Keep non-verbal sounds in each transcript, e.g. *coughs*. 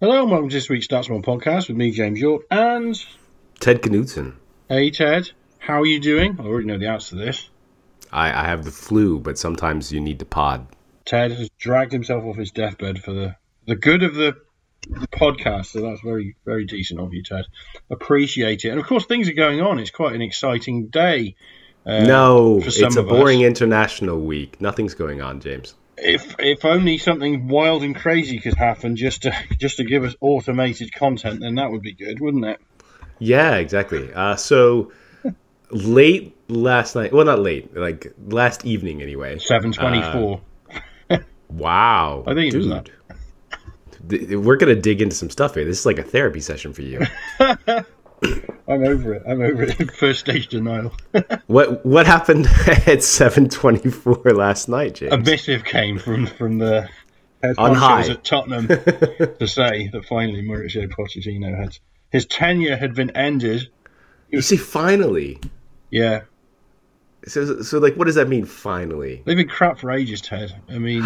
Hello and welcome to this week's StatsBomb podcast with me, James Yorke, and Ted Knutson. Hey Ted, how are you doing? I already know the answer to this. I, I have the flu, but sometimes you need the pod. Ted has dragged himself off his deathbed for the, the good of the, the podcast, so that's very, very decent of you, Ted. Appreciate it. And of course, things are going on. It's quite an exciting day. Uh, no, it's a boring us. international week. Nothing's going on, James if if only something wild and crazy could happen just to *laughs* just to give us automated content, then that would be good, wouldn't it? Yeah, exactly. Uh, so late last night, well, not late, like last evening anyway. Seven twenty four. Uh, wow, *laughs* I think it was that. We're gonna dig into some stuff here. This is like a therapy session for you. *laughs* *coughs* I'm over it. I'm over it. *laughs* First stage denial. *laughs* what what happened *laughs* at 7:24 last night, James? A missive came from from the head on high at Tottenham to say that finally Mauricio Pochettino had his tenure had been ended. You see, finally. Yeah. So, so like, what does that mean? Finally, they've been crap for ages, Ted. I mean,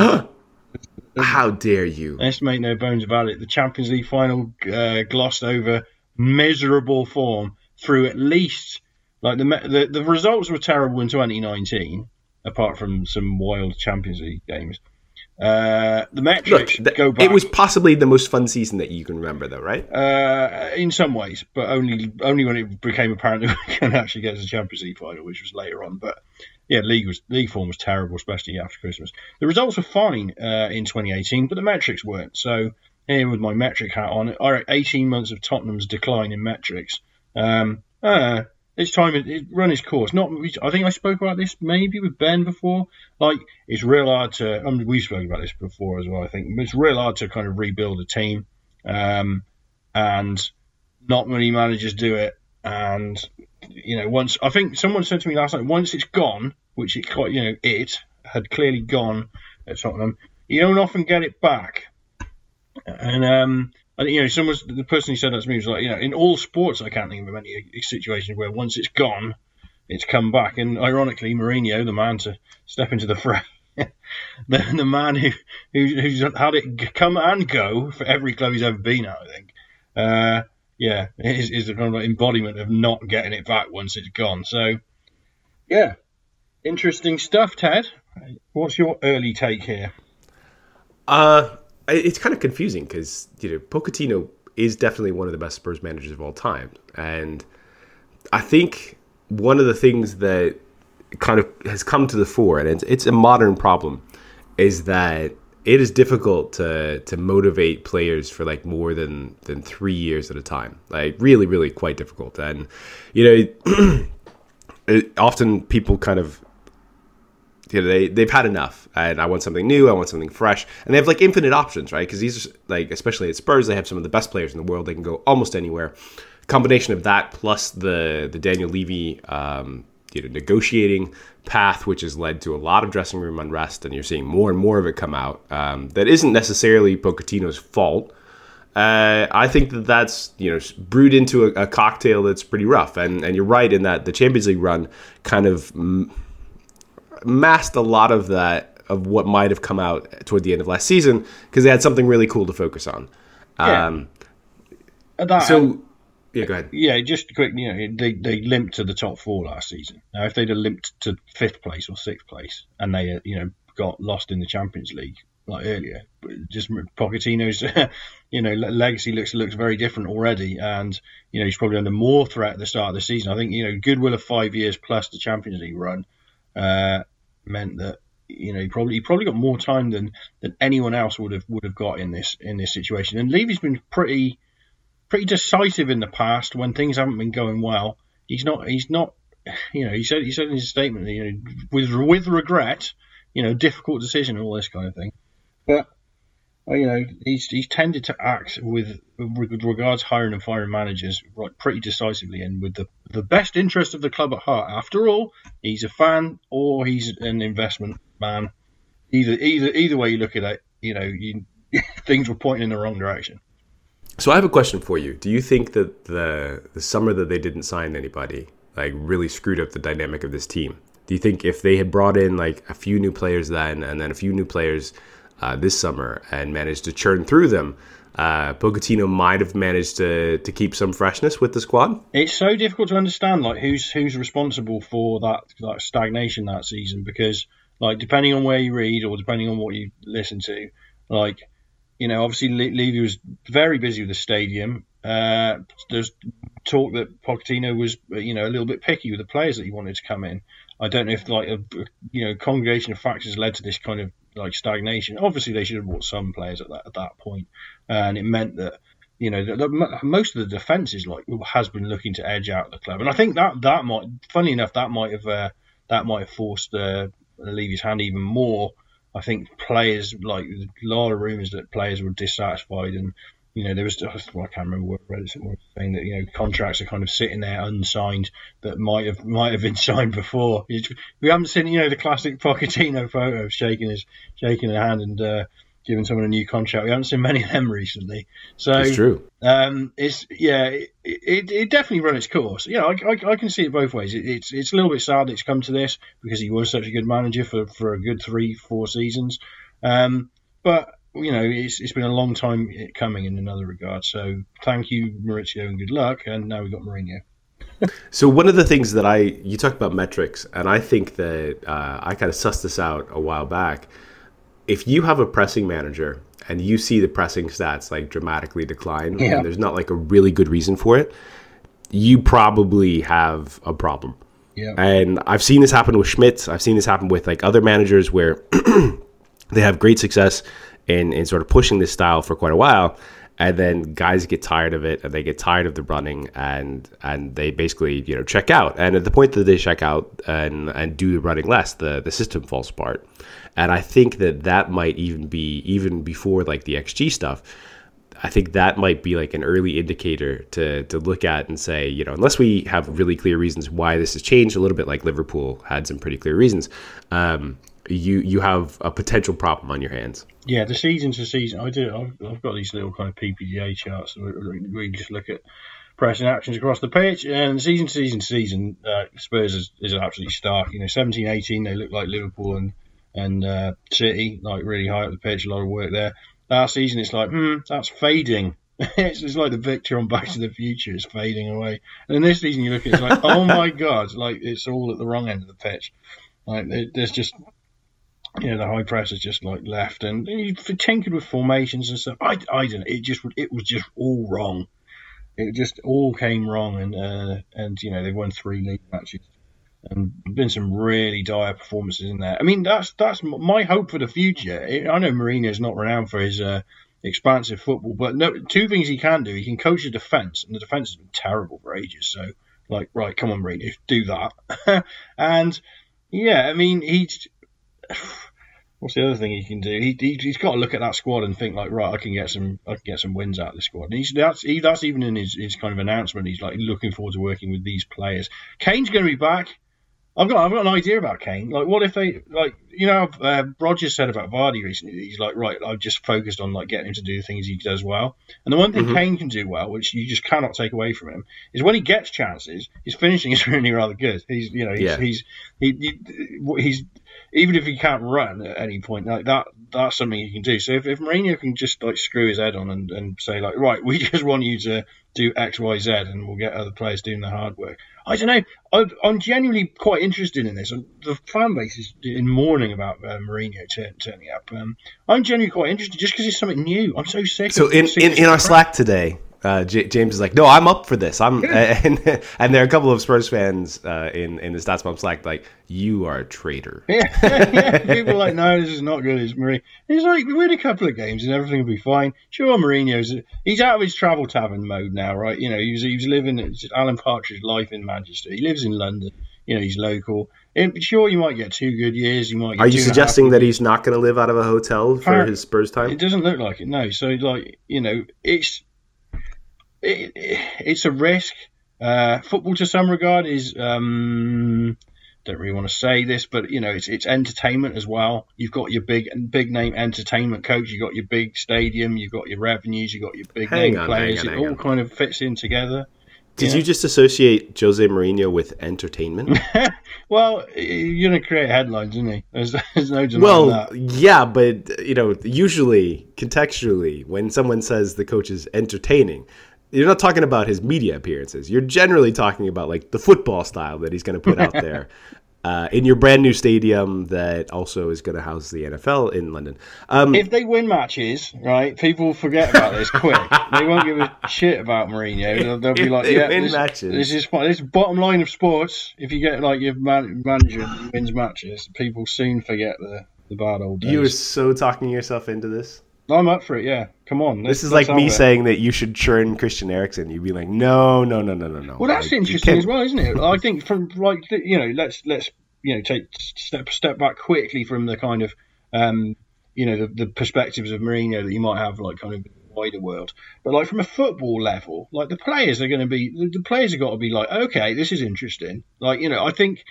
how dare you? Let's make no bones about it. The Champions League final uh, glossed over miserable form through at least like the, the the results were terrible in 2019, apart from some wild Champions League games. Uh, the metrics Look, the, go back. It was possibly the most fun season that you can remember, though, right? Uh, in some ways, but only only when it became apparent that *laughs* we can actually get to the Champions League final, which was later on. But yeah, league was league form was terrible, especially after Christmas. The results were fine uh, in 2018, but the metrics weren't. So here with my metric hat on. Right, 18 months of Tottenham's decline in metrics. Um, uh, it's time it run its course. Not, I think I spoke about this maybe with Ben before. Like, it's real hard to. I mean, we spoke about this before as well. I think it's real hard to kind of rebuild a team, um, and not many managers do it. And you know, once I think someone said to me last night, once it's gone, which it quite, you know, it had clearly gone at Tottenham, you don't often get it back. And um, I think you know, someone the person who said that to me was like, you know, in all sports, I can't think of any situations where once it's gone, it's come back. And ironically, Mourinho, the man to step into the fray, *laughs* the, the man who, who who's had it come and go for every club he's ever been at, I think. Uh, yeah, is, is the kind of embodiment of not getting it back once it's gone. So, yeah, interesting stuff, Ted. What's your early take here? Uh, it's kind of confusing because you know Pochettino is definitely one of the best Spurs managers of all time, and I think one of the things that kind of has come to the fore, and it's, it's a modern problem, is that it is difficult to to motivate players for like more than than three years at a time. Like really, really quite difficult. And you know, *clears throat* it, often people kind of you know, they they've had enough, and I want something new. I want something fresh, and they have like infinite options, right? Because these, are, like, especially at Spurs, they have some of the best players in the world. They can go almost anywhere. Combination of that plus the the Daniel Levy, um, you know, negotiating path, which has led to a lot of dressing room unrest, and you're seeing more and more of it come out. Um, that isn't necessarily Pochettino's fault. Uh, I think that that's you know brewed into a, a, cocktail that's pretty rough, and and you're right in that the Champions League run kind of masked a lot of that of what might have come out toward the end of last season because they had something really cool to focus on. Yeah. Um, that, so, yeah, go ahead. Yeah, just quick. You know, they they limped to the top four last season. Now, if they'd have limped to fifth place or sixth place, and they you know got lost in the Champions League like earlier, just Pochettino's *laughs* you know legacy looks looks very different already, and you know he's probably under more threat at the start of the season. I think you know goodwill of five years plus the Champions League run. Uh, meant that you know he probably he probably got more time than than anyone else would have would have got in this in this situation. And Levy's been pretty pretty decisive in the past when things haven't been going well. He's not he's not you know he said he said in his statement you know with with regret you know difficult decision and all this kind of thing. But you know, he's he's tended to act with, with regards hiring and firing managers right pretty decisively and with the the best interest of the club at heart. After all, he's a fan or he's an investment man. Either either either way you look at it, you know, you, *laughs* things were pointing in the wrong direction. So I have a question for you. Do you think that the the summer that they didn't sign anybody like really screwed up the dynamic of this team? Do you think if they had brought in like a few new players then and then a few new players uh, this summer and managed to churn through them, uh, Pochettino might have managed to to keep some freshness with the squad. It's so difficult to understand like who's who's responsible for that that stagnation that season because like depending on where you read or depending on what you listen to, like you know obviously Le- Levy was very busy with the stadium. Uh, there's talk that Pochettino was you know a little bit picky with the players that he wanted to come in. I don't know if like a you know congregation of factors led to this kind of like stagnation. Obviously, they should have bought some players at that at that point, and it meant that you know the, the, most of the defense is like has been looking to edge out the club, and I think that that might, funny enough, that might have uh, that might have forced uh, Levy's hand even more. I think players like a lot of rumours that players were dissatisfied and you know, there was I can't remember what I was saying that you know contracts are kind of sitting there unsigned that might have *laughs* might have been signed before. We haven't seen you know the classic Pochettino photo of shaking his shaking a hand and uh, giving someone a new contract. We haven't seen many of them recently. So it's true. Um, it's yeah, it, it, it, definitely run its course. You know, I, I, I can see it both ways. It, it's it's a little bit sad that it's come to this because he was such a good manager for for a good three four seasons. Um, but you know, it's, it's been a long time coming in another regard. So thank you, Mauricio, and good luck. And now we've got Mourinho. *laughs* so one of the things that I you talked about metrics, and I think that uh, I kind of sussed this out a while back. If you have a pressing manager and you see the pressing stats like dramatically decline, yeah. and there's not like a really good reason for it, you probably have a problem. Yeah. And I've seen this happen with Schmidt. I've seen this happen with like other managers where *clears throat* they have great success in, in sort of pushing this style for quite a while. And then guys get tired of it and they get tired of the running and and they basically, you know, check out. And at the point that they check out and, and do the running less, the, the system falls apart. And I think that that might even be, even before like the XG stuff, I think that might be like an early indicator to to look at and say, you know, unless we have really clear reasons why this has changed, a little bit like Liverpool had some pretty clear reasons. Um, you you have a potential problem on your hands. Yeah, the season to season, I do. I've, I've got these little kind of PPDA charts where we just look at pressing actions across the pitch, and season to season to season, uh, Spurs is, is absolutely stark. You know, 17, 18, they look like Liverpool and and uh, City, like really high up the pitch, a lot of work there. Last season, it's like, hmm, that's fading. *laughs* it's, it's, like the victor on Back to the Future is fading away. And then this season, you look at it, it's like, oh my *laughs* god, like it's all at the wrong end of the pitch. Like there's just you know, the high press has just like left, and he tinkered with formations and stuff. I, I don't know. It just it was just all wrong. It just all came wrong, and uh, and you know they won three league matches, and been some really dire performances in there. I mean, that's that's my hope for the future. I know Mourinho's not renowned for his uh, expansive football, but no, two things he can do: he can coach the defense, and the defense has been terrible for ages. So, like, right, come on, Mourinho, do that. *laughs* and yeah, I mean, he's what's the other thing he can do? He, he has got to look at that squad and think like, right, I can get some I can get some wins out of this squad. And he's that's he, that's even in his, his kind of announcement. He's like looking forward to working with these players. Kane's going to be back. I've got I've got an idea about Kane. Like, what if they like you know uh, Rodgers said about Vardy recently? He's like, right, I've just focused on like getting him to do the things he does well. And the one thing mm-hmm. Kane can do well, which you just cannot take away from him, is when he gets chances, his finishing *laughs* is really rather good. He's you know he's yeah. he's he, he, he's even if he can't run at any point, like that, that's something he can do. So if, if Mourinho can just like screw his head on and, and say like, right, we *laughs* just want you to do X, Y, Z, and we'll get other players doing the hard work. I don't know. I, I'm genuinely quite interested in this. The fan base is in mourning about uh, Mourinho turning up. Um, I'm genuinely quite interested just because it's something new. I'm so sick. So in, in, in our Slack today, uh, J- James is like, no, I'm up for this. I'm *laughs* and and there are a couple of Spurs fans uh, in in the Stats Bomb Slack like, you are a traitor. Yeah, *laughs* yeah. people are like, no, this is not good. It's Mourinho. He's like, we win a couple of games and everything will be fine. Sure, Mourinho's he's out of his travel tavern mode now, right? You know, he was he was living Alan Partridge life in Manchester. He lives in London. You know, he's local. And sure, you might get two good years. You might. Are you suggesting that he's not going to live out of a hotel for his Spurs time? It doesn't look like it. No. So, like, you know, it's it, it's a risk. Uh, football, to some regard, is um, don't really want to say this, but you know, it's it's entertainment as well. You've got your big big name entertainment coach, you've got your big stadium, you've got your revenues, you've got your big hang name on, players. On, it all on. kind of fits in together. Did Yeah. you just associate Jose Mourinho with entertainment? *laughs* Well, you're going to create headlines, isn't he? There's, there's no denying well, that. yeah, but you know, usually contextually, when someone says the coach is entertaining, you're not talking about his media appearances. You're generally talking about like the football style that he's going to put out there. *laughs* Uh, in your brand new stadium that also is going to house the NFL in London. Um, If they win matches, right, people forget about this quick. *laughs* they won't give a shit about Mourinho. They'll, they'll be If like, they yeah, win this, matches. this is. This bottom line of sports. If you get like your man, manager wins matches, people soon forget the, the bad old days. you were so talking yourself into this. I'm up for it. Yeah, come on. This is like me it. saying that you should churn Christian Eriksen. You'd be like, no, no, no, no, no, no. Well, that's Like, interesting as well, isn't it? I think from like you know, let's let's you know take step step back quickly from the kind of um, you know the, the perspectives of Mourinho that you might have like kind of the wider world, but like from a football level, like the players are going to be the, the players have got to be like, okay, this is interesting. Like you know, I think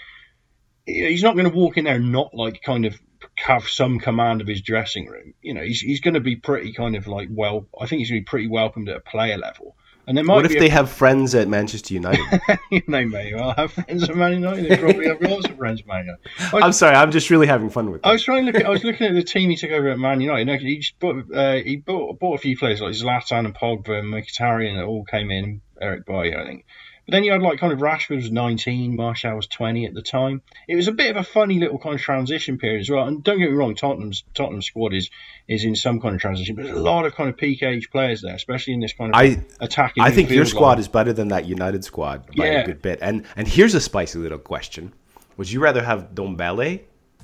he's not going to walk in there and not like kind of have some command of his dressing room. You know, he's he's going to be pretty kind of like well, I think he's going to be pretty welcomed at a player level. And there might What if be a they have friends at Manchester United? *laughs* they may well have friends at Man United. They probably have lots of friends at Man United. I, *laughs* I'm sorry, I'm just really having fun with I was trying to look. At, I was *laughs* looking at the team he took over at Man United. No, he just bought. Uh, he bought, bought a few players like Zlatan and Pogba and Mkhitaryan that all came in. Eric Bailly, I think. Then you had like kind of Rashford was 19, Martial was 20 at the time. It was a bit of a funny little kind of transition period as well. And don't get me wrong, Tottenham's Tottenham squad is is in some kind of transition, but there's a lot of kind of peak age players there, especially in this kind of I attacking. I think your squad line. is better than that United squad by Yeah. a good bit. And and here's a spicy little question: Would you rather have Dombele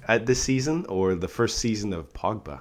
at this season or the first season of Pogba?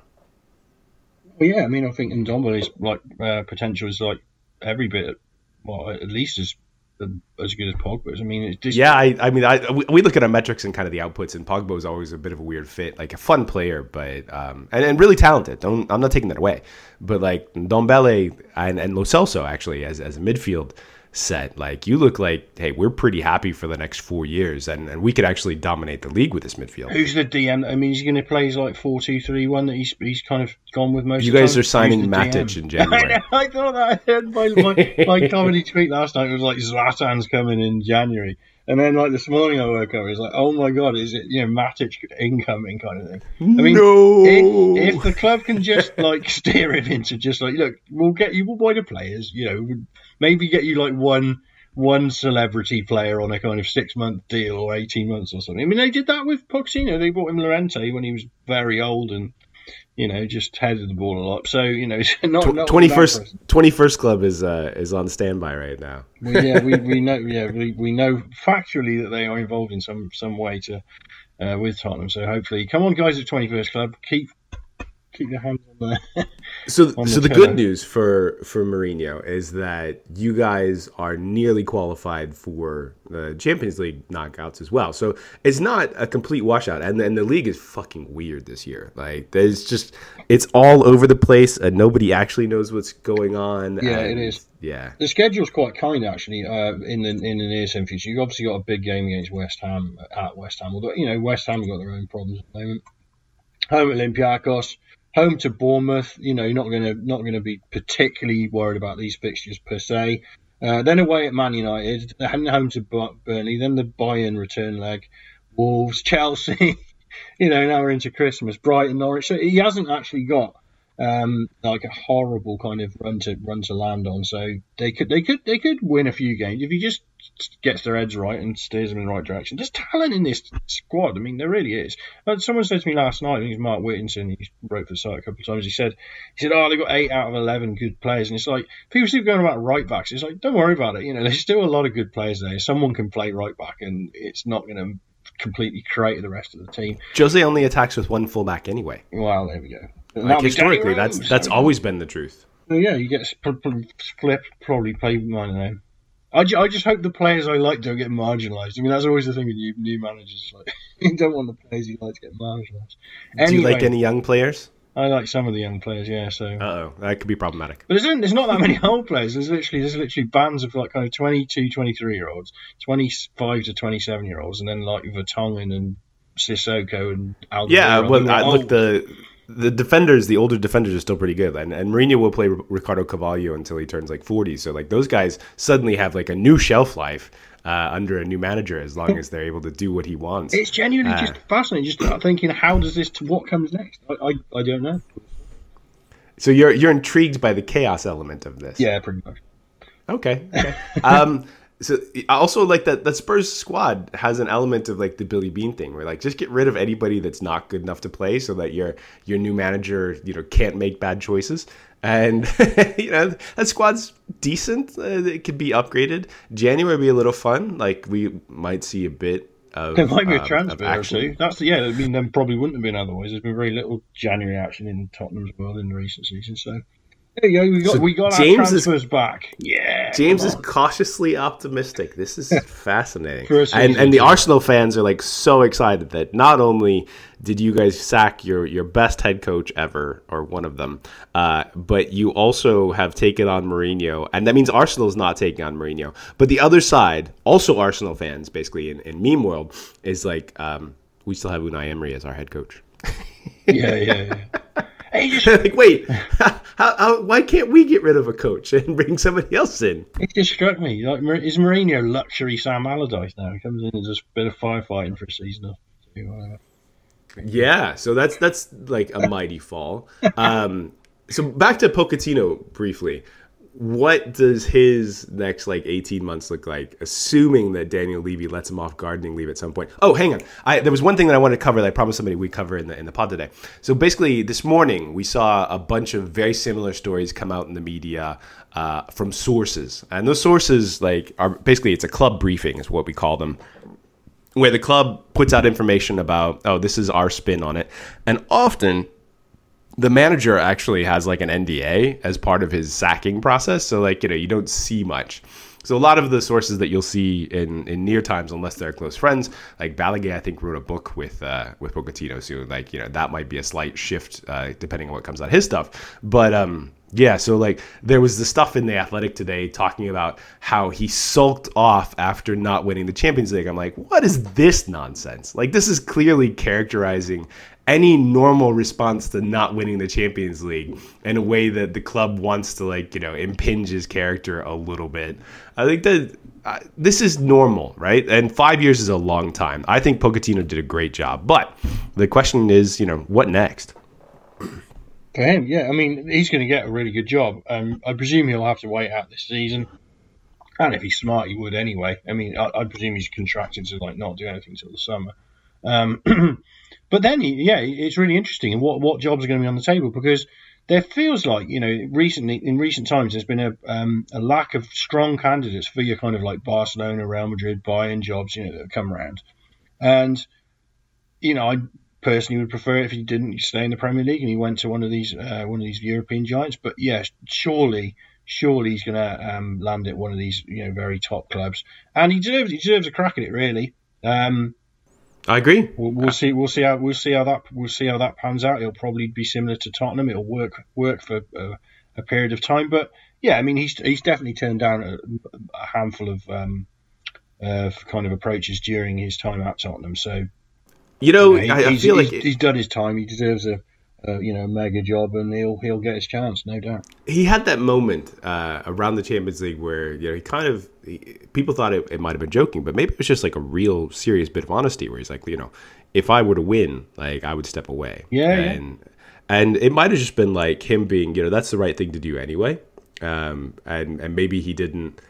Well, yeah, I mean, I think Ndombele's like uh, potential is like every bit, well, at least as as good as Pogba's. I mean, it's just, Yeah, I, I mean, I, we- look at our metrics and kind of the outputs, and Pogba is always a bit of a weird fit, like a fun player, but um, and, and really talented. Don't I'm not taking that away, but like Dombele and and Lo Celso actually as as a midfield set, like you look like hey, we're pretty happy for the next four years, and, and we could actually dominate the league with this midfield. Who's the DM? I mean, he's going to play his like four two three one that he's he's kind of gone with most. You guys time. are signing Matic DM? in *laughs* January. I, thought that. I heard my, my, my *laughs* comedy tweet last night was like Zlatan's coming in January. And then, like this morning, I woke up. It was like, "Oh my god, is it you know Matic incoming kind of thing?" I mean, no. if, if the club can just like *laughs* steer him into just like look, we'll get you wider players. You know, maybe get you like one one celebrity player on a kind of six month deal or eighteen months or something. I mean, they did that with Pochettino. They bought him Llorente when he was very old and you know just headed the ball a lot. So you know, *laughs* it's not Twenty first twenty first club is uh, is on standby right now. We, yeah, we, *laughs* we know. Yeah, we, we know factually that they are involved in some some way to uh, with Tottenham. So hopefully, come on, guys at Twenty First Club, keep keep your hands on there. *laughs* So, on so the the good news for for Mourinho is that you guys are nearly qualified for the Champions League knockouts as well. So it's not a complete washout, and and the league is fucking weird this year. Like there's just it's all over the place, and nobody actually knows what's going on. Yeah, and- it is. Yeah, The schedule's quite kind actually. Uh, in the in the near term future, you've obviously got a big game against West Ham at West Ham. Although you know West Ham have got their own problems at the moment. Home Olympiacos, home to Bournemouth. You know, you're not gonna not gonna be particularly worried about these fixtures per se. Uh, then away at Man United, then home to Burnley, then the Bayern return leg, Wolves, Chelsea. *laughs* you know, now we're into Christmas, Brighton, Norwich. So he hasn't actually got um, like a horrible kind of run to run to land on. So they could they could they could win a few games if he just gets their heads right and steers them in the right direction. There's talent in this squad. I mean, there really is. Uh, Someone said to me last night, I think it's Mark Whittington, he wrote for the site a couple of times. He said, he said, oh, they've got eight out of eleven good players, and it's like people keep going about right backs. It's like don't worry about it. You know, there's still a lot of good players there. Someone can play right back, and it's not going to completely create the rest of the team. Jose only attacks with one fullback anyway. Well, there we go. Like historically, that's that's always been the truth. Well, yeah, you get split, probably play. I don't know. I, ju- I just hope the players I like don't get marginalised. I mean, that's always the thing with new, new managers. *laughs* Like, you don't want the players you like to get marginalised. Do you like any young players? I like some of the young players, yeah. So, Uh oh, that could be problematic. but there's, there's not that many *laughs* old players. There's literally there's literally bands of like kind of 22, 23 year olds, 25 to 27 year olds, and then like Vertonghen and Sissoko and Alderweireld. Yeah, well, I, look the the defenders, the older defenders, are still pretty good, and and Mourinho will play Ricardo Carvalho until he turns like forty. So like those guys suddenly have like a new shelf life. Uh, under a new manager, as long as they're able to do what he wants, it's genuinely uh, just fascinating. Just thinking, how does this? To what comes next? I, I, I don't know. So you're you're intrigued by the chaos element of this? Yeah, pretty much. Okay. okay. *laughs* um, so I also like that that Spurs squad has an element of like the Billy Beane thing, where like just get rid of anybody that's not good enough to play, so that your your new manager you know can't make bad choices. And *laughs* you know that squad's decent; uh, it could be upgraded. January would be a little fun. Like we might see a bit of, there might be a um, transfer two. That's yeah. I mean, there probably wouldn't have been otherwise. There's been very little January action in Tottenham's world in recent seasons, so go. We got so we got James our transfers is, back. Yeah. James is cautiously optimistic. This is fascinating. and and the Arsenal fans are like so excited that not only did you guys sack your your best head coach ever or one of them, uh, but you also have taken on Mourinho, and that means Arsenal is not taking on Mourinho. But the other side, also Arsenal fans, basically in, in meme world, is like um, we still have Unai Emery as our head coach. yeah, yeah, yeah. *laughs* like, wait, *laughs* how, how, why can't we get rid of a coach *laughs* and bring somebody else in? It just struck me. Like, is Mourinho luxury Sam Allardyce now? He comes in and does a bit of firefighting for a season or two. Yeah, so that's that's like a mighty fall. Um, so back to Pochettino briefly what does his next like 18 months look like assuming that daniel levy lets him off gardening leave at some point? Oh hang on. I, there was one thing that i wanted to cover that i promised somebody we'd cover in the, in the pod today. So basically this morning we saw a bunch of very similar stories come out in the media uh, from sources. And those sources like are basically it's a club briefing is what we call them where the club puts out information about oh this is our spin on it. And often the manager actually has like an NDA as part of his sacking process. So like, you know, you don't see much. So a lot of the sources that you'll see in, in near times, unless they're close friends, like Balague, I think wrote a book with uh, with Pochettino. So like, you know, that might be a slight shift uh, depending on what comes out of his stuff. But um, yeah, so like there was the stuff in the Athletic today talking about how he sulked off after not winning the Champions League. I'm like, what is this nonsense? Like this is clearly characterizing any normal response to not winning the Champions League in a way that the club wants to like you know impinge his character a little bit. I think that uh, this is normal, right? And five years is a long time. I think Pochettino did a great job, but the question is, you know, what next? For him, yeah, I mean, he's going to get a really good job. Um, I presume he'll have to wait out this season, and if he's smart, he would anyway. I mean, I, I presume he's contracted to like not do anything until the summer. Um, *clears throat* But then, yeah, it's really interesting. And what what jobs are going to be on the table because there feels like you know recently in recent times there's been a um, a lack of strong candidates for your kind of like Barcelona, Real Madrid, Bayern jobs you know that have come around, and you know I personally would prefer if he didn't stay in the Premier League and he went to one of these uh, one of these European giants. But yes, surely surely he's going to um, land at one of these you know very top clubs, and he deserves he deserves a crack at it really. Um, I agree. We'll, we'll, see. We'll see how we'll see how that we'll see how that pans out. It'll probably be similar to Tottenham. It'll work work for a, a period of time. But yeah, I mean, he's he's definitely turned down a, a handful of um, uh, kind of approaches during his time at Tottenham. So you know, you know he, I, I, feel he's, like he's done his time. He deserves a you know, mega job, and he'll he'll get his chance, no doubt. He had that moment uh, around the Champions League where you know he kind of he, people thought it, it might have been joking, but maybe it was just like a real serious bit of honesty where he's like, you know, if I were to win, like I would step away. Yeah, and yeah. and it might have just been like him being, you know, that's the right thing to do anyway. Um, and and maybe he didn't,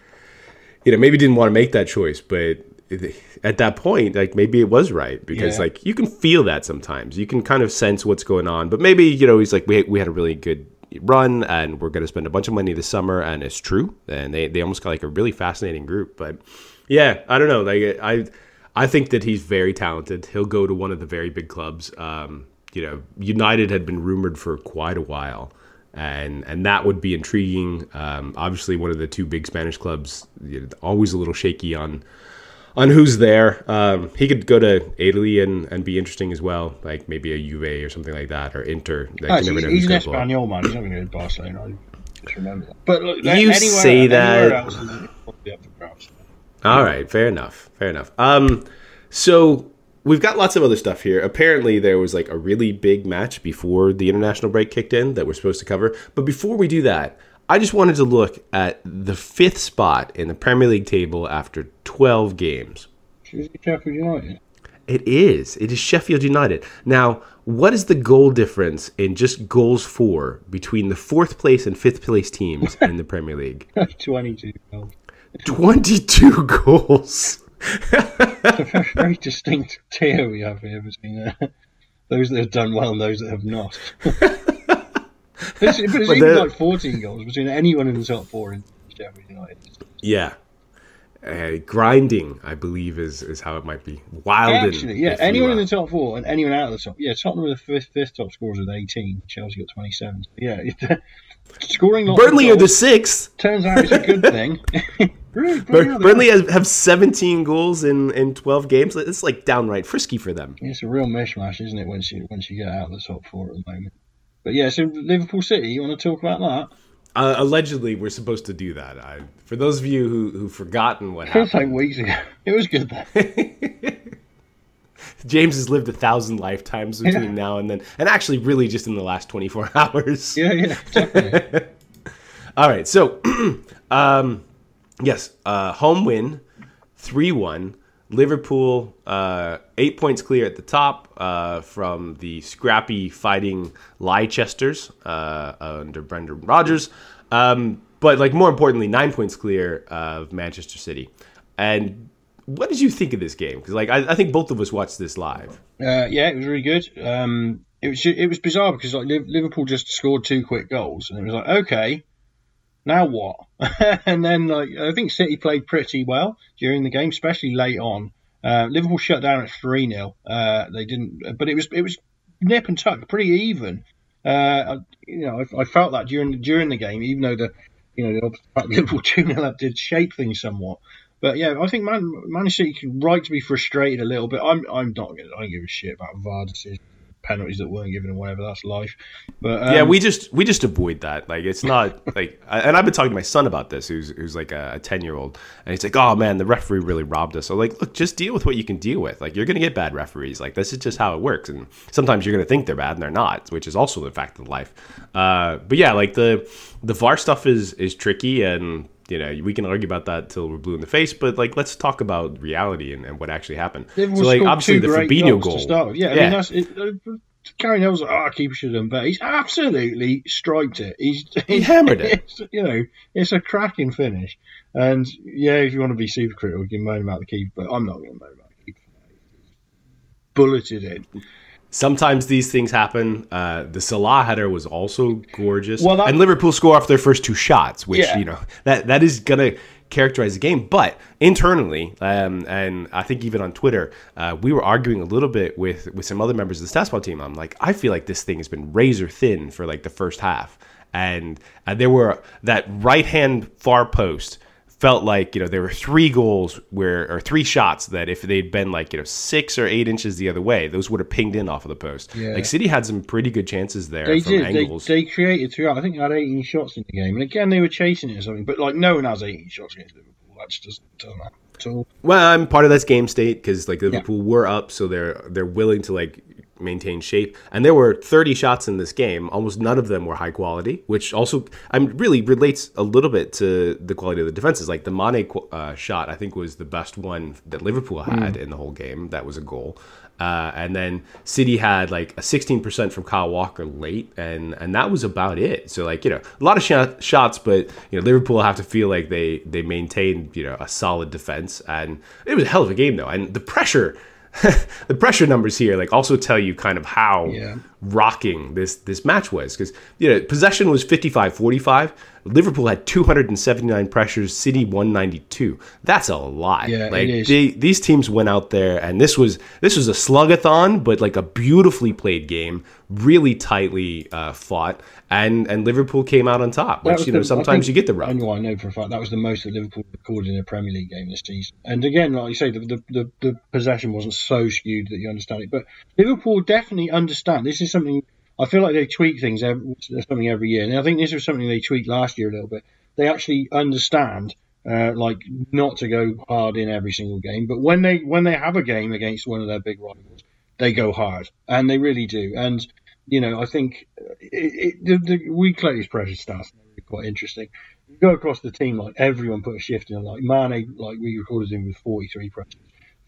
you know, maybe didn't want to make that choice, but at that point, like maybe it was right because yeah. like you can feel that sometimes. You can kind of sense what's going on, but maybe you know he's like we we had a really good run and we're going to spend a bunch of money this summer and it's true and they they almost got like a really fascinating group. But yeah, I don't know. Like I I think that he's very talented. He'll go to one of the very big clubs. Um, you know, United had been rumored for quite a while and and that would be intriguing. Um, obviously, one of the two big Spanish clubs, you know, always a little shaky on on who's there. Um, he could go to Italy and, and be interesting as well, like maybe a Juve or something like that, or Inter. Like, he's, he's an Espanyol man. He's not going to go to Barcelona. I just remember that. But look, you anywhere, say that. Else, All right, fair enough. Fair enough. Um, so we've got lots of other stuff here. Apparently, there was like a really big match before the international break kicked in that we're supposed to cover. But before we do that, I just wanted to look at the fifth spot in the Premier League table after 12 games. Sheffield United. It is. It is Sheffield United. Now, what is the goal difference in just goals for between the fourth place and fifth place teams in the Premier League? *laughs* 22 goals. 22 *laughs* goals. a *laughs* very distinct tier we have here between uh, those that have done well and those that have not. It's, *laughs* but it's even like 14 goals between anyone in the top four in Sheffield United. Yeah. Uh, grinding, I believe, is, is how it might be. Wild. Actually, yeah, anyone in the top four and anyone out of the top. Yeah, Tottenham are the fifth, fifth top scorers with 18. Chelsea got 27. Yeah, *laughs* scoring lots Burnley are the sixth. Turns out it's a good thing. *laughs* really, Bur- Burnley has, have 17 goals in, in 12 games. It's like downright frisky for them. It's a real mishmash, isn't it, once you, once you get out of the top four at the moment? But yeah, so Liverpool City, you want to talk about that? Uh, allegedly, we're supposed to do that. I, for those of you who who've forgotten what happened, like weeks ago. *laughs* It was good though. *laughs* James has lived a thousand lifetimes between yeah. now and then, and actually, really, just in the last twenty four *laughs* hours. Yeah, yeah, definitely. All right, so, *clears throat* um, yes, uh, home win, three one. Liverpool, uh, eight points clear at the top uh, from the scrappy fighting Leicesters uh, under Brendan Rodgers. Um, but like more importantly, nine points clear of Manchester City. And what did you think of this game? Because like I, I, think both of us watched this live. Uh, yeah, it was really good. Um, it was it was bizarre because like Liverpool just scored two quick goals, and it was like okay, now what? *laughs* and then like I think City played pretty well during the game, especially late on. Uh, Liverpool shut down at three 0 uh, They didn't, but it was it was nip and tuck, pretty even. Uh, you know, I, I, felt that during during the game, even though the you know the Liverpool *laughs* two 0 up did shape things somewhat. But yeah, I think Man, Man City right to be frustrated a little bit. I'm I'm not I don't give a shit about VAR decisions penalties that weren't given or whatever. That's life. But um, yeah, we just we just avoid that. Like it's not *laughs* like, and I've been talking to my son about this, who's who's like a ten year old, and he's like, oh man, the referee really robbed us. So like, look, just deal with what you can deal with. Like you're gonna get bad referees. Like this is just how it works, and sometimes you're gonna think they're bad and they're not, which is also the fact of life. Uh, but yeah, like the the VAR stuff is is tricky and you know, we can argue about that till we're blue in the face, but like, let's talk about reality and, and what actually happened. so, like, obviously, the Fabinho goal. Yeah, yeah, I mean, that's it, uh, Gary Neville's like, oh, keeper should have done better. He's absolutely striked it. He's he hammered it. you know, it's a cracking finish. And yeah, if you want to be super critical, you can moan about the keeper, but I'm not going to moan about the keeper. Bulleted it. Sometimes these things happen. Uh, the Salah header was also gorgeous, well, that, and Liverpool score off their first two shots, which yeah. you know that that is gonna characterize the game. But internally, um, and I think even on Twitter, uh, we were arguing a little bit with with some other members of the StatsBomb team. I'm like, I feel like this thing has been razor thin for like the first half, and uh, there were that right hand far post felt like you know there were three goals where or three shots that if they'd been like you know six or eight inches the other way, those would have pinged in off of the post. Yeah. Like City had some pretty good chances there they from did. angles. They, they created throughout. I think they had 18 shots in the game, and again they were chasing it or something. But like no one has 18 shots against Liverpool. That's just doesn't happen. So, well, I'm part of that's game state because like Liverpool yeah. were up, so they're they're willing to like maintain shape. And there were 30 shots in this game. Almost none of them were high quality, which also I mean, really relates a little bit to the quality of the defenses. Like the Mane uh, shot, I think was the best one that Liverpool had mm. in the whole game. That was a goal. Uh, and then City had like a 16% from Kyle Walker late, and and that was about it. So like you know a lot of sh- shots, but you know Liverpool have to feel like they they maintained you know a solid defense, and it was a hell of a game though, and the pressure *laughs* the pressure numbers here like also tell you kind of how yeah. rocking this this match was because you know possession was 55-45 liverpool had 279 pressures city 192 that's a lot yeah, like they, these teams went out there and this was this was a slugathon but like a beautifully played game really tightly uh, fought and and Liverpool came out on top. Which you know the, sometimes you get the rub. I know, I know for a fact that was the most that Liverpool recorded in a Premier League game this season. And again, like you say, the, the, the, the possession wasn't so skewed that you understand it. But Liverpool definitely understand. This is something I feel like they tweak things every, something every year, and I think this was something they tweaked last year a little bit. They actually understand uh, like not to go hard in every single game, but when they when they have a game against one of their big rivals, they go hard, and they really do. And you know, I think it, it, the, the, we collect pressure stats, quite interesting. You go across the team, like everyone put a shift in. Like Mane, like we recorded him with 43 pressures,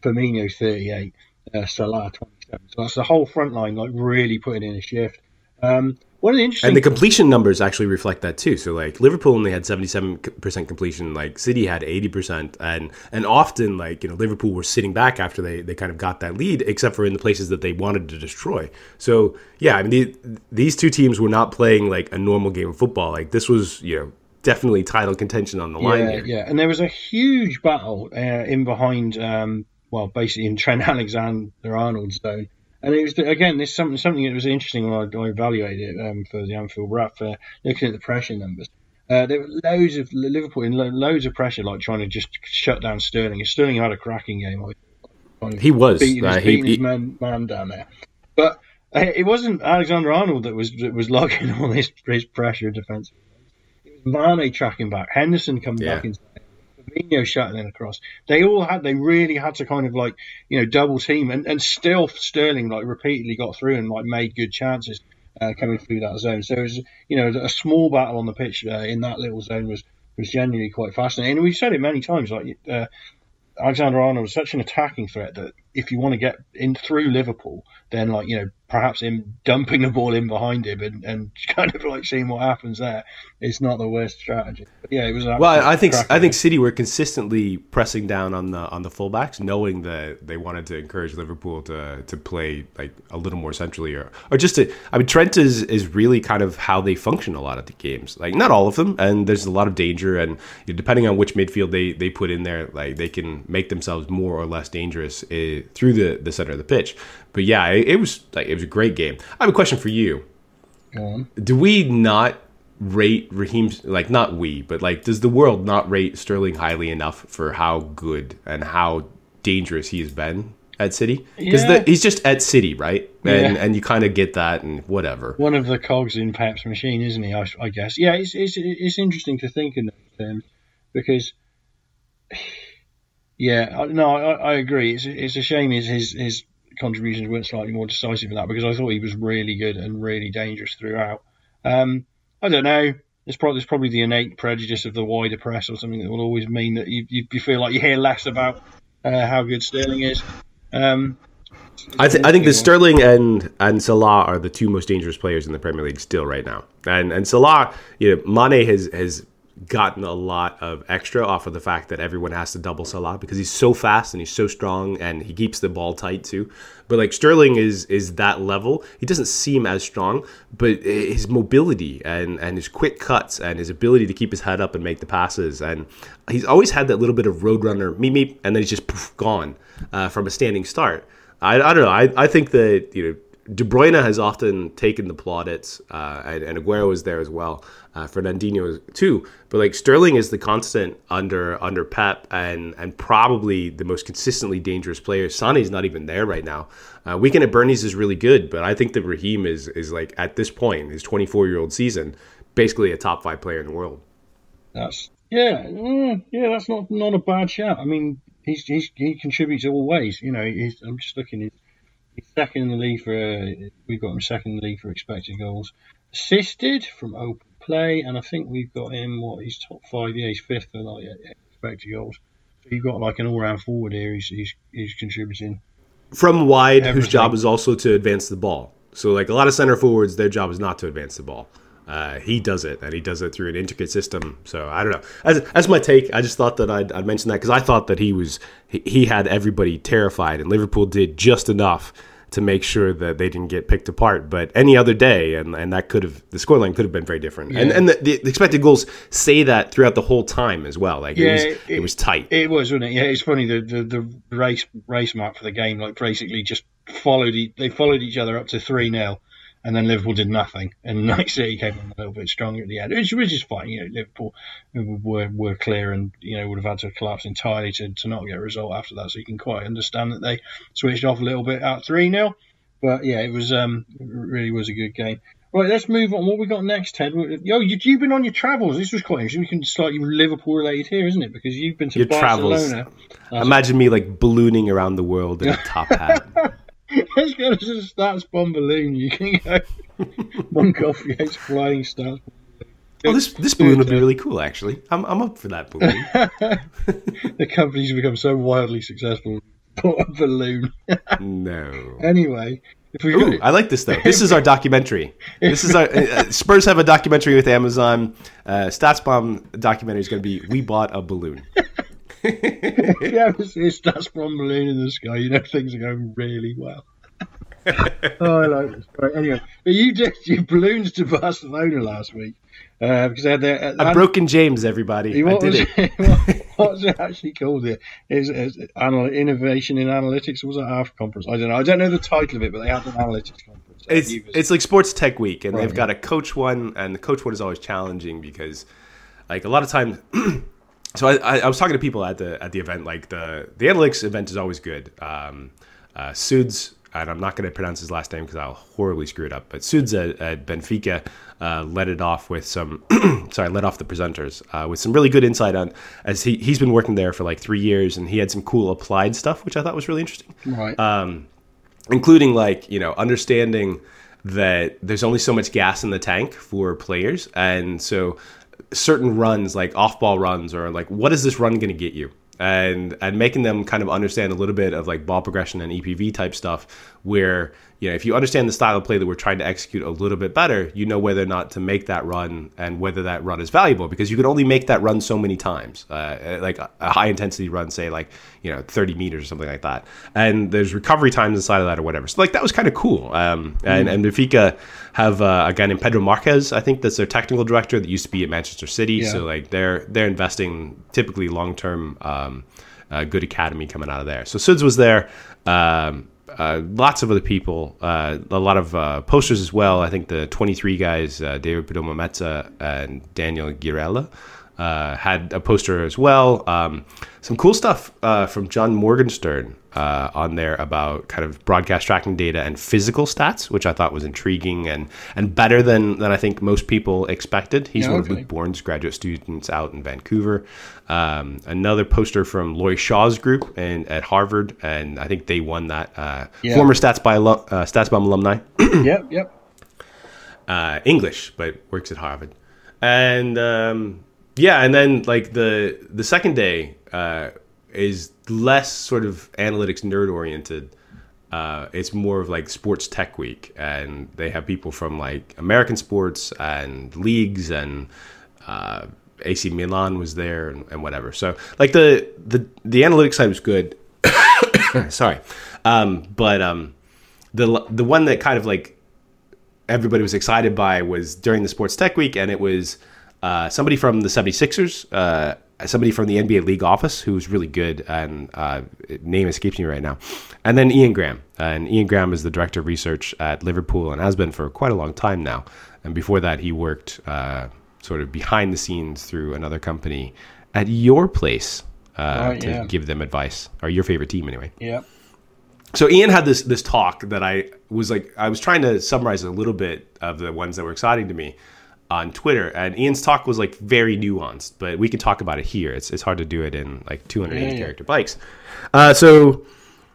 Firmino 38, uh, Salah 27. So that's the whole front line, like really putting in a shift. Um, what an interesting and the completion numbers actually reflect that too. So like Liverpool only had seventy seven percent completion, like City had eighty percent, and and often like you know Liverpool were sitting back after they they kind of got that lead, except for in the places that they wanted to destroy. So yeah, I mean the, these two teams were not playing like a normal game of football. Like this was you know definitely title contention on the line yeah, here. Yeah, and there was a huge battle uh, in behind, um, well, basically in Trent *laughs* Alexander Arnold's zone and it was again this something something that was interesting when I, I evaluated it um, for the Anfield Wrap for looking at the pressure numbers. Uh, there were loads of Liverpool in loads of pressure, like trying to just shut down Sterling. Sterling had a cracking game. Of he was beating, uh, his, beating he, his man, man, down there, but uh, it wasn't Alexander Arnold that was that was *laughs* logging all this, this pressure defensively. It was Mane tracking back, Henderson coming yeah. back into Fabinho shuttling across. They all had, they really had to kind of like, you know, double team, and, and still Sterling like repeatedly got through and like made good chances uh, coming through that zone. So it was, you know, a small battle on the pitch uh, in that little zone was was genuinely quite fascinating. And we've said it many times, like uh, Alexander Arnold was such an attacking threat that if you want to get in through Liverpool, then like you know perhaps him dumping the ball in behind him and, and *laughs* kind of like seeing what happens there is not the worst strategy. But yeah, it was. Well, I think I think City were consistently pressing down on the on the fullbacks, knowing that they wanted to encourage Liverpool to to play like a little more centrally, or or just to. I mean, Trent is is really kind of how they function a lot of the games. Like not all of them, and there's a lot of danger, and you know, depending on which midfield they they put in there, like they can make themselves more or less dangerous uh, through the the center of the pitch. But yeah, it, it was like it was a great game. I have a question for you. Do we not rate Raheem like not we, but like does the world not rate Sterling highly enough for how good and how dangerous he has been at City? Because yeah. he's just at City, right? And yeah. and you kind of get that and whatever. One of the cogs in Pep's machine, isn't he? I, I guess. Yeah, it's, it's it's interesting to think in those terms because. *sighs* Yeah, no, I, I agree. It's it's a shame his his, his contributions weren't slightly more decisive in that because I thought he was really good and really dangerous throughout. Um, I don't know. It's probably, it's probably the innate prejudice of the wider press or something that will always mean that you, you, you feel like you hear less about uh, how good Sterling is. Um, I, th- I think the Sterling and and Salah are the two most dangerous players in the Premier League still right now. And and Salah, you know, Mane has has gotten a lot of extra off of the fact that everyone has to double Salah because he's so fast and he's so strong and he keeps the ball tight too. But like Sterling is is that level. He doesn't seem as strong, but his mobility and and his quick cuts and his ability to keep his head up and make the passes and he's always had that little bit of roadrunner me me and then he's just poof, gone uh, from a standing start. I, I don't know. I, I think that you know De Bruyne has often taken the plaudits, uh, and, and Aguero is there as well. Uh, Fernandinho too, but like Sterling is the constant under under Pep, and and probably the most consistently dangerous player. Sané's not even there right now. Uh, weekend at Bernie's is really good, but I think that Raheem is is like at this point, his 24 year old season, basically a top five player in the world. That's yeah, mm, yeah, that's not not a bad shout. I mean, he's, he's he contributes always. You know, I'm just looking second in the league for uh, we've got him second in the league for expected goals assisted from open play, and I think we've got him what he's top five. Yeah, he's fifth for like expected goals. So you've got like an all-round forward here. He's he's, he's contributing from wide, everything. whose job is also to advance the ball. So like a lot of center forwards, their job is not to advance the ball. Uh, he does it, and he does it through an intricate system. So I don't know. As, that's my take. I just thought that I'd, I'd mention that because I thought that he was he, he had everybody terrified, and Liverpool did just enough to make sure that they didn't get picked apart. But any other day, and, and that could have the scoreline could have been very different. Yeah. And and the, the, expected goals say that throughout the whole time as well. Like yeah, it was it, it was tight. It was, wasn't it? Yeah, it's funny the, the, the race race map for the game like basically just followed they followed each other up to three 0 and then Liverpool did nothing, and *laughs* Night City came on a little bit stronger at the end, which, which is fine. You know, Liverpool were were clear, and you know would have had to collapse entirely to, to not get a result after that. So you can quite understand that they switched off a little bit at three 0 But yeah, it was um it really was a good game. Right, let's move on. What we got next, Ted? Yo, you, you've been on your travels. This was quite interesting. We can slightly Liverpool related here, isn't it? Because you've been to Your travels. Barcelona. Imagine me like ballooning around the world in a top hat. *laughs* Let's go to the stats bomb balloon. You can go. *laughs* Montgolfier's flying stats. oh, this this balloon would be really cool. Actually, I'm I'm up for that balloon. *laughs* the company's become so wildly successful. Bought a balloon. No. *laughs* anyway, if we Ooh, I like this though. This is our documentary. This is our uh, Spurs have a documentary with Amazon. Uh, StatsBomb documentary is going to be "We Bought a Balloon." If you ever see a stats balloon in the sky, you know things are going really well. *laughs* oh, I like this. Right, anyway, but you did balloons to Barcelona last week uh, because they had their. I've broken James, everybody. I *laughs* *laughs* What did was it. it? what, what's it actually called? It is, is anal- innovation in analytics. Was it half conference? I don't know. I don't know the title of it, but they had an analytics conference. It's was- it's like Sports Tech Week, and Right, they've got a coach one, and the coach one is always challenging because, like, a lot of times. *clears throat* so I, I, was talking to people at the at the event. Like the the analytics event is always good. Um, uh, Suds, and I'm not going to pronounce his last name because I'll horribly screw it up. But Suds at, at Benfica uh, led it off with some. *clears throat* sorry, led off the presenters uh, with some really good insight on as he he's been working there for like three years, and he had some cool applied stuff, which I thought was really interesting right. um, including like you know understanding that there's only so much gas in the tank for players and so certain runs like off-ball runs or like what is this run going to get you? And and making them kind of understand a little bit of like ball progression and EPV type stuff where you know if you understand the style of play that we're trying to execute a little bit better you know whether or not to make that run and whether that run is valuable because you can only make that run so many times uh, like a, high intensity run say like you know 30 meters or something like that and there's recovery times inside of that or whatever so like that was kind of cool um, and and Benfica have uh, a guy named Pedro Marques I think that's their technical director that used to be at Manchester City Yeah. so like they're they're investing typically long term um, uh, good academy coming out of there. So Suds was there. Um, uh, lots of other people, uh, a lot of uh, posters as well. I think the 23 guys, uh, David Perdomo Meza and Daniel Girella, uh, had a poster as well. Um, some cool stuff uh, from John Morgenstern uh, on there about kind of broadcast tracking data and physical stats, which I thought was intriguing and, and better than, than I think most people expected. He's Yeah, one okay. of Luke Bornn's graduate students out in Vancouver. Um, another poster from Loy Shaw's group and at Harvard, and I think they won that. Uh, Yeah. Former StatsBomb alum, uh, StatsBomb alumni, *coughs* yep, yep. uh, English, but works at Harvard. And um, yeah, and then like the the second day uh, is less sort of analytics nerd oriented. Uh, it's more of like sports tech week, and they have people from like American sports and leagues, and uh, AC Milan was there, and, and whatever. So like the the the analytics side was good. *coughs* Sorry, um, but um, the the one that kind of like everybody was excited by was during the Sports Tech Week, and it was uh, somebody from the 76ers, uh, somebody from the NBA League office who's really good, and uh, name escapes me right now. And then Ian Graham. And Ian Graham is the director of research at Liverpool and has been for quite a long time now. And before that, he worked uh, sort of behind the scenes through another company at your place uh, Right, to yeah. give them advice, or your favorite team anyway Yep. so Ian had this this talk that I was like I was trying to summarize a little bit of the ones that were exciting to me on Twitter, and Ian's talk was like very nuanced, but we can talk about it here. It's it's hard to do it in like 280 Yeah, yeah. character bikes. Uh, so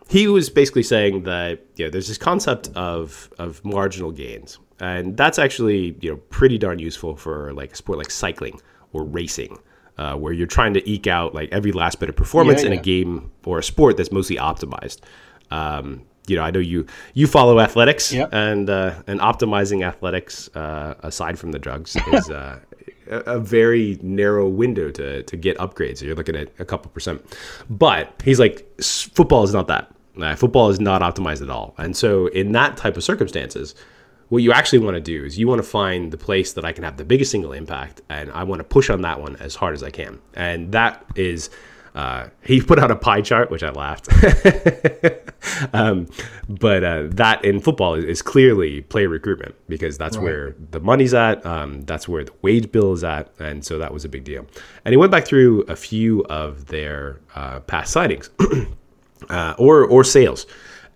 he was basically saying that you know there's this concept of of marginal gains, and that's actually you know pretty darn useful for like a sport like cycling or racing. Uh, where you're trying to eke out like every last bit of performance Yeah, in a game or a sport that's mostly optimized. Um, you know, I know you you follow athletics, Yep. and uh, and optimizing athletics uh, aside from the drugs *laughs* is uh, a, a very narrow window to to get upgrades. You're looking at a couple percent, but he's like, "S- football is not that. Uh, football is not optimized at all, and so in that type of circumstances. What you actually want to do is you want to find the place that I can have the biggest single impact, and I want to push on that one as hard as I can. And that is uh, he put out a pie chart, which I laughed. *laughs* um, but uh, that in football is, is clearly player recruitment because that's where the money's at. Um, that's where the wage bill is at. And so that was a big deal. And he went back through a few of their uh, past signings *clears throat* uh, or, or sales.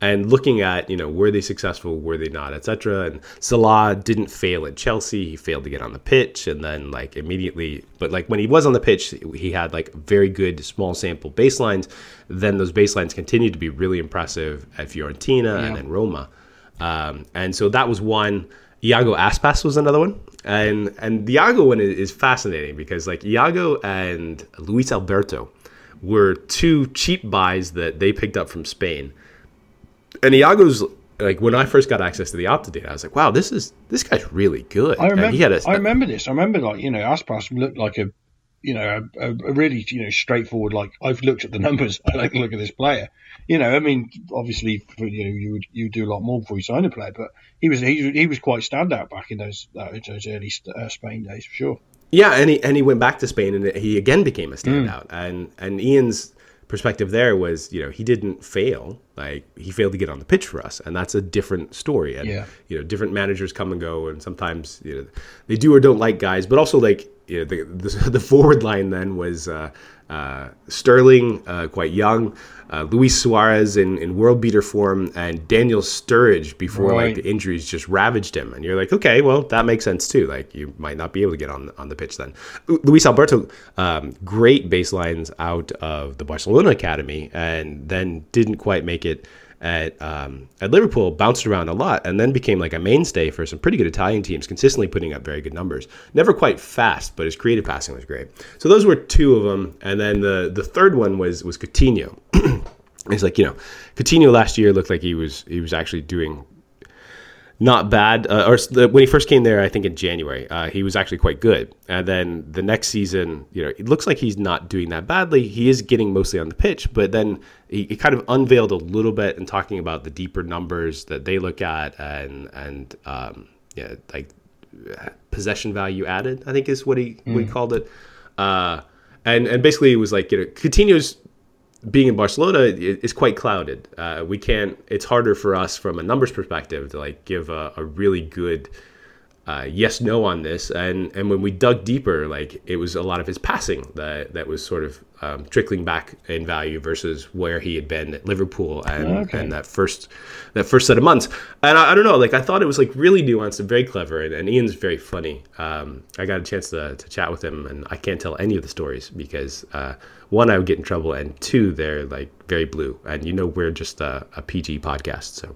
And looking at you know were they successful, were they not, etc. And Salah didn't fail at Chelsea; he failed to get on the pitch, and then like immediately, but like when he was on the pitch, he had like very good small sample baselines. Then those baselines continued to be really impressive at Fiorentina yeah. and then Roma, um, and so that was one. Iago Aspas was another one. And and the Iago one is fascinating because like Iago and Luis Alberto were two cheap buys that they picked up from Spain. And Iago's like when I first got access to the Opta data, I was like, wow, this is this guy's really good. I remember, a, I remember this. I remember like, you know, Aspas looked like a you know, a, a, really, you know, straightforward. Like I've looked at the numbers. I *laughs* like look at this player. You know, I mean, obviously, you know, you would you do a lot more before you sign a player, but he was he, he was quite standout back in those uh, those early uh, Spain days for sure. Yeah, and he and he went back to Spain and he again became a standout. Mm. And and Ian's perspective there was, you know, he didn't fail. Like he failed to get on the pitch for us, and that's a different story. And yeah. you know, different managers come and go, and sometimes you know they do or don't like guys. But also like you know, the, the, *laughs* the forward line then was uh, uh, Sterling, uh, quite young, uh, Luis Suarez in, in world beater form, and Daniel Sturridge before right. like the injuries just ravaged him. And you're like, okay, well that makes sense too. Like you might not be able to get on on the pitch then. Luis Alberto, um, great baselines out of the Barcelona academy, and then didn't quite make it at um, at Liverpool bounced around a lot and then became like a mainstay for some pretty good Italian teams, consistently putting up very good numbers. Never quite fast, but his creative passing was great. So those were two of them, and then the the third one was was Coutinho. *clears throat* it's like you know, Coutinho last year looked like he was he was actually doing not bad. Uh, or the, when he first came there, I think in January, uh, he was actually quite good. And then the next season, you know, it looks like he's not doing that badly. He is getting mostly on the pitch, but then he, he kind of unveiled a little bit and talking about the deeper numbers that they look at and and um, yeah, like possession value added. I think is what he mm. what he called it. Uh, and and basically it was like you know Coutinho's being in Barcelona is quite clouded. Uh, we can't. It's harder for us from a numbers perspective to like give a, a really good uh, yes no on this. And and when we dug deeper, like it was a lot of his passing that that was sort of um, trickling back in value versus where he had been at Liverpool and, okay. and that first that first set of months. And I, I, don't know, like I thought it was like really nuanced and very clever. And, and Ian's very funny. Um, I got a chance to, to chat with him, and I can't tell any of the stories because uh, one, I would get in trouble, and two, they're like very blue. And you know, we're just a, a PG podcast, so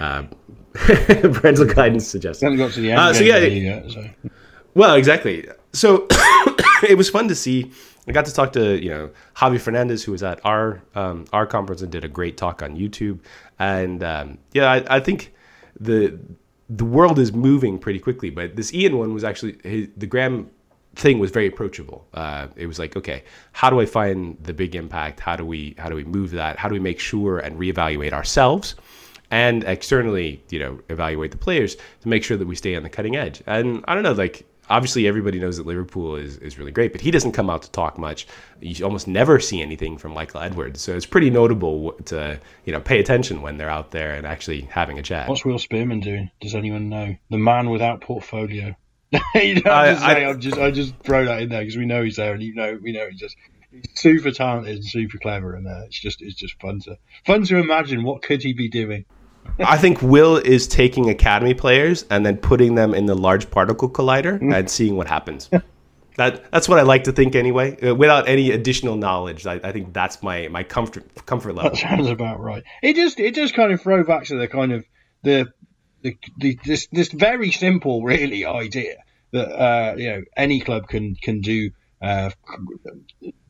uh, *laughs* parental guidance suggests. Got to the end uh, so yeah, yet, so. well, exactly. So *coughs* it was fun to see I got to talk to you know Javi Fernandez, who was at our um, our conference and did a great talk on YouTube. And um, yeah, I, I, think the the world is moving pretty quickly. But this Ian one was actually his, the Graham thing was very approachable. Uh, it was like, okay, how do I find the big impact? How do we how do we move that? How do we make sure and reevaluate ourselves? And externally, you know, evaluate the players to make sure that we stay on the cutting edge. And I don't know, like obviously everybody knows that Liverpool is, is really great, but he doesn't come out to talk much. You almost never see anything from Michael Edwards, so it's pretty notable to you know pay attention when they're out there and actually having a chat. What's Will Spearman doing? Does anyone know? The man without portfolio. *laughs* you know, I, I, I, just I just throw that in there because we know he's there, and you know we know he's just he's super talented and super clever, and uh, it's just it's just fun to fun to imagine what could he be doing. I think Will is taking academy players and then putting them in the large particle collider mm. and seeing what happens. that that's what I like to think anyway. Uh, without any additional knowledge, I, I, think that's my my comfort comfort level. That sounds about right. It just it just kind of throw back to the kind of the the, the this this very simple really idea that uh, you know any club can can do. Uh,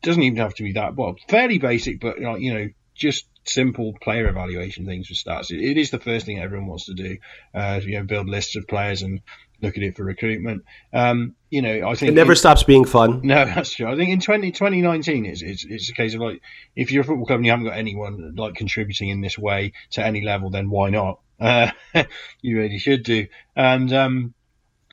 doesn't even have to be that well, fairly basic, but you know just simple player evaluation things for stats. It, it is the first thing everyone wants to do. Uh, you know, build lists of players and look at it for recruitment. Um, you know, I think it never stops being fun. No, *laughs* that's true. I think in 20, 2019, it's, it's, it's a case of like, if you're a football club and you haven't got anyone like contributing in this way to any level, then why not? Uh, *laughs* you really should do. And, um,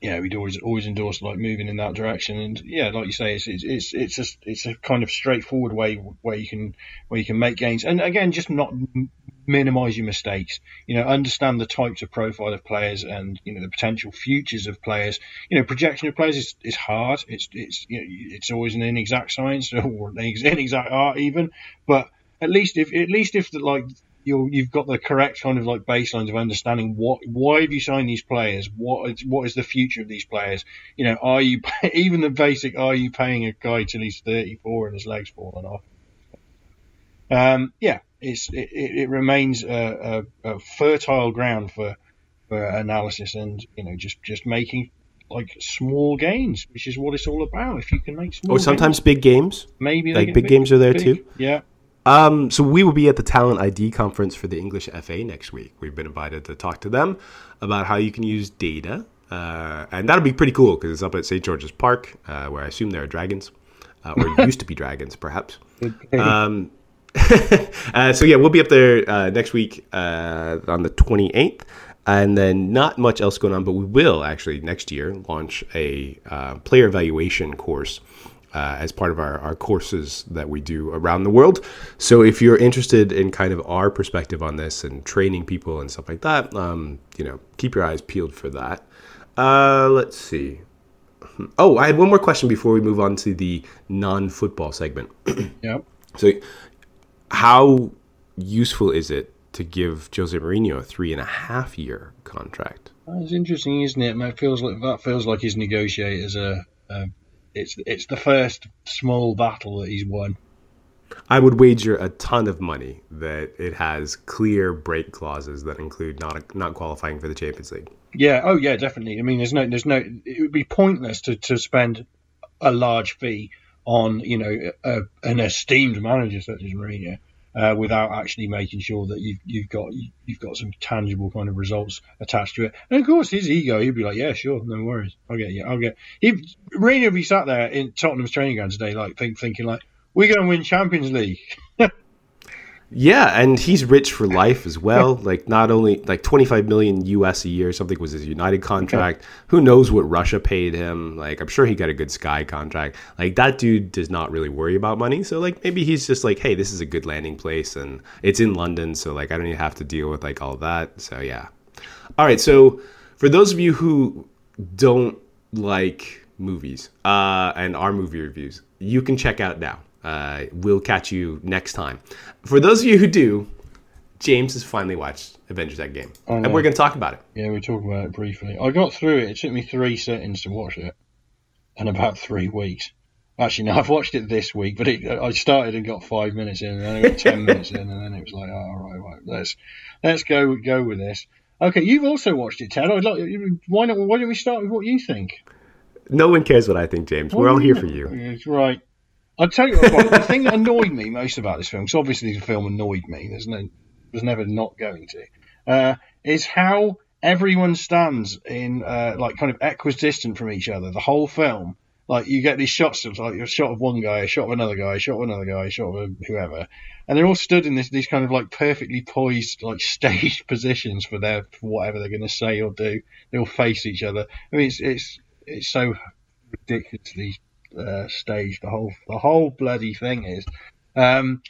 yeah, we'd always always endorse like moving in that direction. And yeah, like you say, it's it's it's it's a, it's a kind of straightforward way where you can where you can make gains. And again, just not minimize your mistakes. You know, understand the types of profile of players and you know the potential futures of players. You know, projection of players is, is hard. It's it's you know, it's always an inexact science *laughs* or an inexact art even. But at least if at least if the, like you're, you've got the correct kind of like baselines of understanding what why have you signed these players? What is, what is the future of these players? You know, are you *laughs* even the basic? Are you paying a guy till he's 34 and his legs falling off? Um, yeah, it's it, it remains a, a, a fertile ground for for analysis and you know just just making like small gains, which is what it's all about. If you can make small, or sometimes gains, big games, maybe like big, games are there big. too. Yeah. Um, so we will be at the Talent ID conference for the English FA next week. We've been invited to talk to them about how you can use data, uh, and that'll be pretty cool because it's up at St George's Park, uh, where I assume there are dragons, uh, or used to be dragons, perhaps. *laughs* Um, *laughs* uh, so yeah, we'll be up there uh, next week uh, on the 28th. And then not much else going on, but we will actually next year launch a uh, player evaluation course uh, as part of our, our courses that we do around the world. So if you're interested in kind of our perspective on this and training people and stuff like that, um, you know, keep your eyes peeled for that. Uh, let's see. Oh, I had one more question before we move on to the non-football segment. *clears throat* Yep. So, how useful is it to give Jose Mourinho a three and a half year contract? That's interesting, isn't it? It feels like that feels like his negotiators are. Uh, it's it's the first small battle that he's won. I would wager a ton of money that it has clear break clauses that include not not qualifying for the Champions League. Yeah. Oh, yeah. Definitely. I mean, there's no, there's no. It would be pointless to, to spend a large fee on you know a, an esteemed manager such as Mourinho uh, without actually making sure that you've you've got you've got some tangible kind of results attached to it. And of course, his ego, he'd be like, "Yeah, sure, no worries, I'll get you, I'll get." If Mourinho be sat there in Tottenham's training ground today, like think, thinking like, "We're going to win Champions League." *laughs* Yeah, and he's rich for life as well. like not only like 25 million US a year, something was his United contract. Who knows what Russia paid him? Like I'm sure he got a good Sky contract. Like that dude does not really worry about money. So like maybe he's just like, hey, this is a good landing place, and it's in London, so like I don't even have to deal with like all that. So yeah. All right, so for those of you who don't like movies uh, and our movie reviews, you can check out now. Uh, we'll catch you next time. For those of you who do, James has finally watched Avengers Endgame, and we're going to talk about it. Yeah, we talked about it briefly. I got through it. It took me three sittings to watch it, and about three weeks. Actually, no, *laughs* I've watched it this week, but it, I started and got five minutes in, and then I got ten *laughs* minutes in, and then it was like, oh, all right, right, let's let's go go with this. Okay, you've also watched it, Ted. I'd like why not? Why don't we start with what you think? No one cares what I think, James. We're all here for you. Right. I'll tell you what, the thing that annoyed me most about this film, because obviously the film annoyed me, there's no, was never not going to, uh, is how everyone stands in, uh, like, kind of equidistant from each other the whole film. Like, you get these shots of, like, a shot of one guy, a shot of another guy, a shot of another guy, a shot of whoever, and they're all stood in this, these kind of, like, perfectly poised, like, *laughs* staged positions for their, for whatever they're going to say or do. They all face each other. I mean, it's, it's, it's so ridiculously uh, stage. The whole the whole bloody thing is um,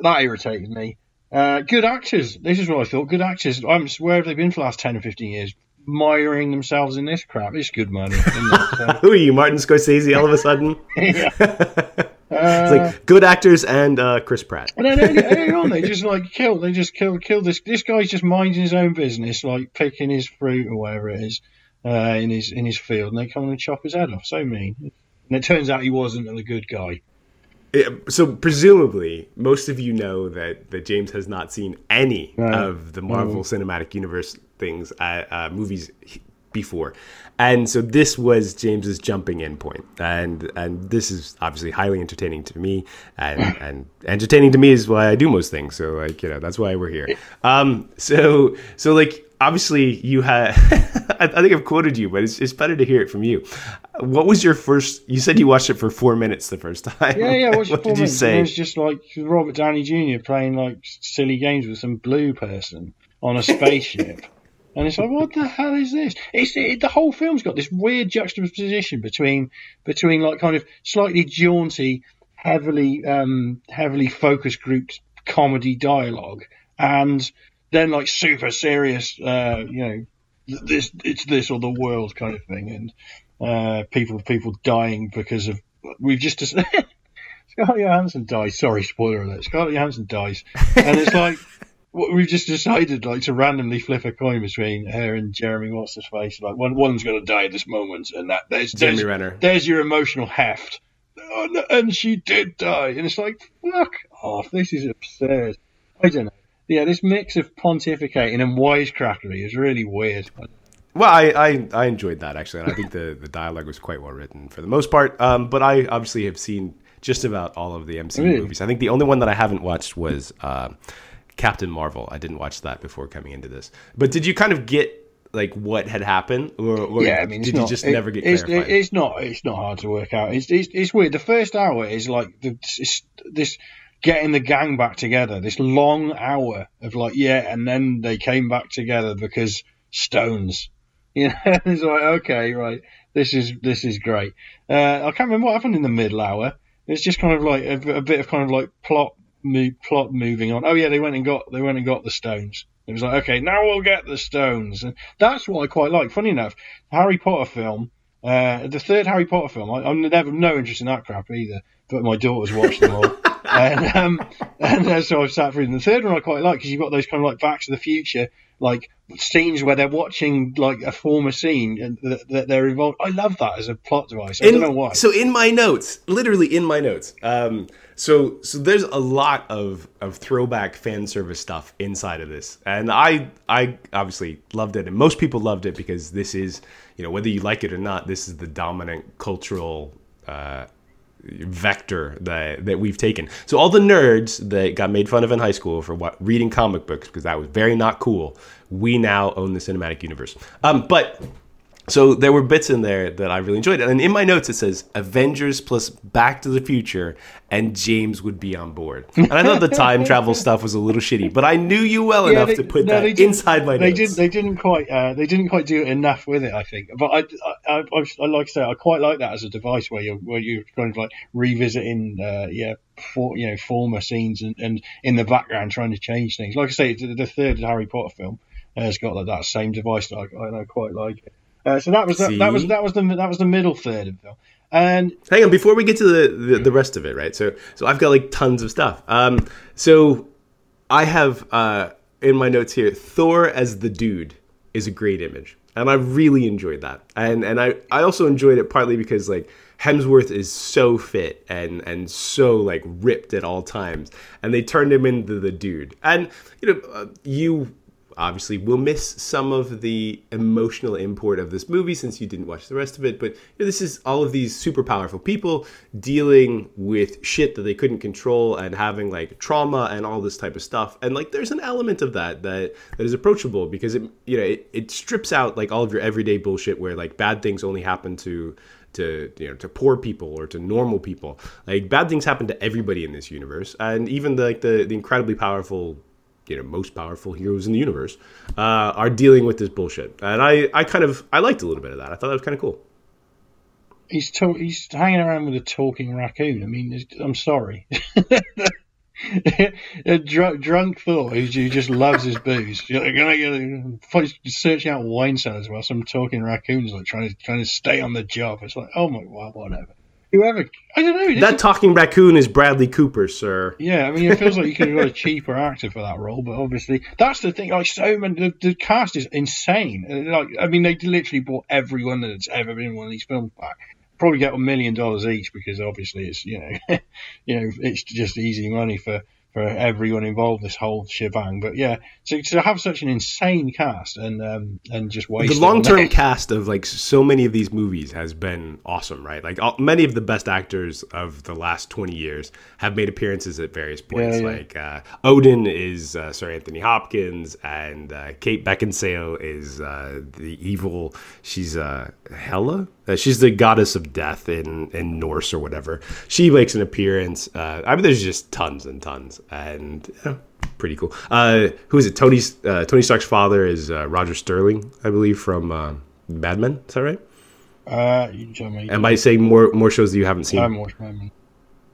that irritated me. Uh, good actors. This is what I thought. Good actors. I'm where have they been for the last ten or fifteen years? Miring themselves in this crap. It's good money. It? *laughs* So, Who are you, Martin Scorsese? All of a sudden, *laughs* *laughs* it's like good actors and uh, Chris Pratt. And then early, early on, they just like kill. They just kill. Kill this. This guy's just minding his own business, like picking his fruit or whatever it is uh, in his in his field, and they come and chop his head off. So mean. And it turns out he wasn't a good guy. Yeah, so presumably, most of you know that that James has not seen any Right. of the Marvel Cinematic Universe things, uh, uh, movies before, and so this was James's jumping in point, and and this is obviously highly entertaining to me, and *laughs* and entertaining to me is why I do most things. So like you know that's why we're here. Um, so so like obviously you had *laughs* I, think I've quoted you, but it's it's better to hear it from you. What was your first? You said you watched it for four minutes the first time. Yeah, yeah. *laughs* What did you It was just like Robert Downey Jr. playing like silly games with some blue person on a spaceship. *laughs* And it's like, what the hell is this? It's it, the whole film's got this weird juxtaposition between between like kind of slightly jaunty, heavily um, heavily focus grouped comedy dialogue, and then like super serious, uh, you know, this it's this or the world kind of thing, and uh, people people dying because of we've just. *laughs* Scarlett Johansson dies. Sorry, spoiler alert. Scarlett Johansson dies, and it's *laughs* like we've just decided like to randomly flip a coin between her and Jeremy. What's his face? Like one one's going to die at this moment, and that there's Jeremy Renner. there's your emotional heft. Oh, no, and she did die, and it's like fuck off. This is absurd. I don't know. Yeah, this mix of pontificating and wisecrackery is really weird. Well, I, I, I enjoyed that actually, and I think the, *laughs* the dialogue was quite well written for the most part. Um, but I obviously have seen just about all of the MCU Really? movies. I think the only one that I haven't watched was uh, Captain Marvel. I didn't watch that before coming into this. But did you kind of get like what had happened, or, or yeah, I mean, did not, you just it- never get it's, clarified? it's not. It's not hard to work out. It's it's, it's weird. The first hour is like the, it's, this getting the gang back together. This long hour of like yeah, and then they came back together because stones. *laughs* You know, *laughs* it's like okay, right. This is this is great. Uh, I can't remember what happened in the middle hour. It's just kind of like a, a bit of kind of like plot mo- plot moving on. Oh yeah, they went and got they went and got the stones. It was like okay, now we'll get the stones, and that's what I quite like. Funny enough, Harry Potter film, uh, the third Harry Potter film. I, I'm never no interest in that crap either, but my daughters watched them all, *laughs* and um, and uh, so I've sat through. The third one I quite like because you've got those kind of like Back to the Future like scenes where they're watching like a former scene and that, that they're involved. I love that as a plot device. I In- don't know why. So in my notes, literally in my notes, um, so so there's a lot of of throwback fan service stuff inside of this, and I I obviously loved it, and most people loved it because this is you know whether you like it or not, this is the dominant cultural. Uh, vector that that we've taken. So all the nerds that got made fun of in high school for what reading comic books because that was very not cool, we now own the cinematic universe. Um, but so there were bits in there that I really enjoyed, and in my notes it says Avengers plus Back to the Future, and James would be on board. And I thought the time travel stuff was a little shitty, but I knew you well Yeah, enough they- to put no, that inside my They notes. didn't. They didn't quite. Uh, they didn't quite do enough with it. I think. But I, I, I, I like I say, I quite like that as a device where you're where you're kind of like revisiting, uh, yeah, for, you know, former scenes and, and in the background trying to change things. Like I say, the, the third Harry Potter film has got like that same device that I, I, I quite like. It. Uh, so that was that, that was that was the that was the middle third of the film. And Hang on, before we get to the, the, the rest of it, right? So so I've got like tons of stuff. Um, so I have uh, in my notes here, Thor as the dude is a great image, and I really enjoyed that. And and I I also enjoyed it partly because like Hemsworth is so fit and and so like ripped at all times, and they turned him into the dude. And you know uh, you obviously we'll miss some of the emotional import of this movie since you didn't watch the rest of it but you know, this is all of these super powerful people dealing with shit that they couldn't control and having like trauma and all this type of stuff and like there's an element of that that that is approachable because it you know it, it strips out like all of your everyday bullshit where like bad things only happen to to you know to poor people or to normal people. Like bad things happen to everybody in this universe and even the, like the the incredibly powerful you know most powerful heroes in the universe uh, are dealing with this bullshit and i i kind of i liked a little bit of that i thought that was kind of cool he's to- he's hanging around with a talking raccoon. I mean, I'm sorry. *laughs* a drunk, drunk Thor who just loves his booze. You're gonna get searching out wine cellars while some talking raccoons like trying to trying to stay on the job. It's like, oh my, well, whatever. Whoever, I don't know. That talking raccoon is bradley cooper sir yeah, I mean, it feels like you could have got a *laughs* cheaper actor for that role, but obviously that's the thing. Like, so many, the, the cast is insane. Uh, like, I mean, they literally bought everyone that's ever been in one of these films back. Probably get a million dollars each because obviously it's you know, *laughs* you know, it's just easy money for for everyone involved. This whole shebang, but yeah, to, to have such an insane cast and um and just waste the long term cast of like so many of these movies has been awesome, right? Like all, many of the best actors of the last twenty years have made appearances at various points. Yeah, yeah. Like uh, Odin is uh, Sir Anthony Hopkins, and uh, Kate Beckinsale is uh, the evil. She's uh, Hela. Uh, she's the goddess of death in in Norse or whatever. She makes an appearance. Uh, I mean, there's just tons and tons, and. Know, Pretty cool. Uh, who is it? Tony's uh, Tony Stark's father is uh, Roger Sterling, I believe, from uh, Mad Men. Is that right? Uh, you can tell me. Am I saying more more shows that you haven't seen? I'm watching Mad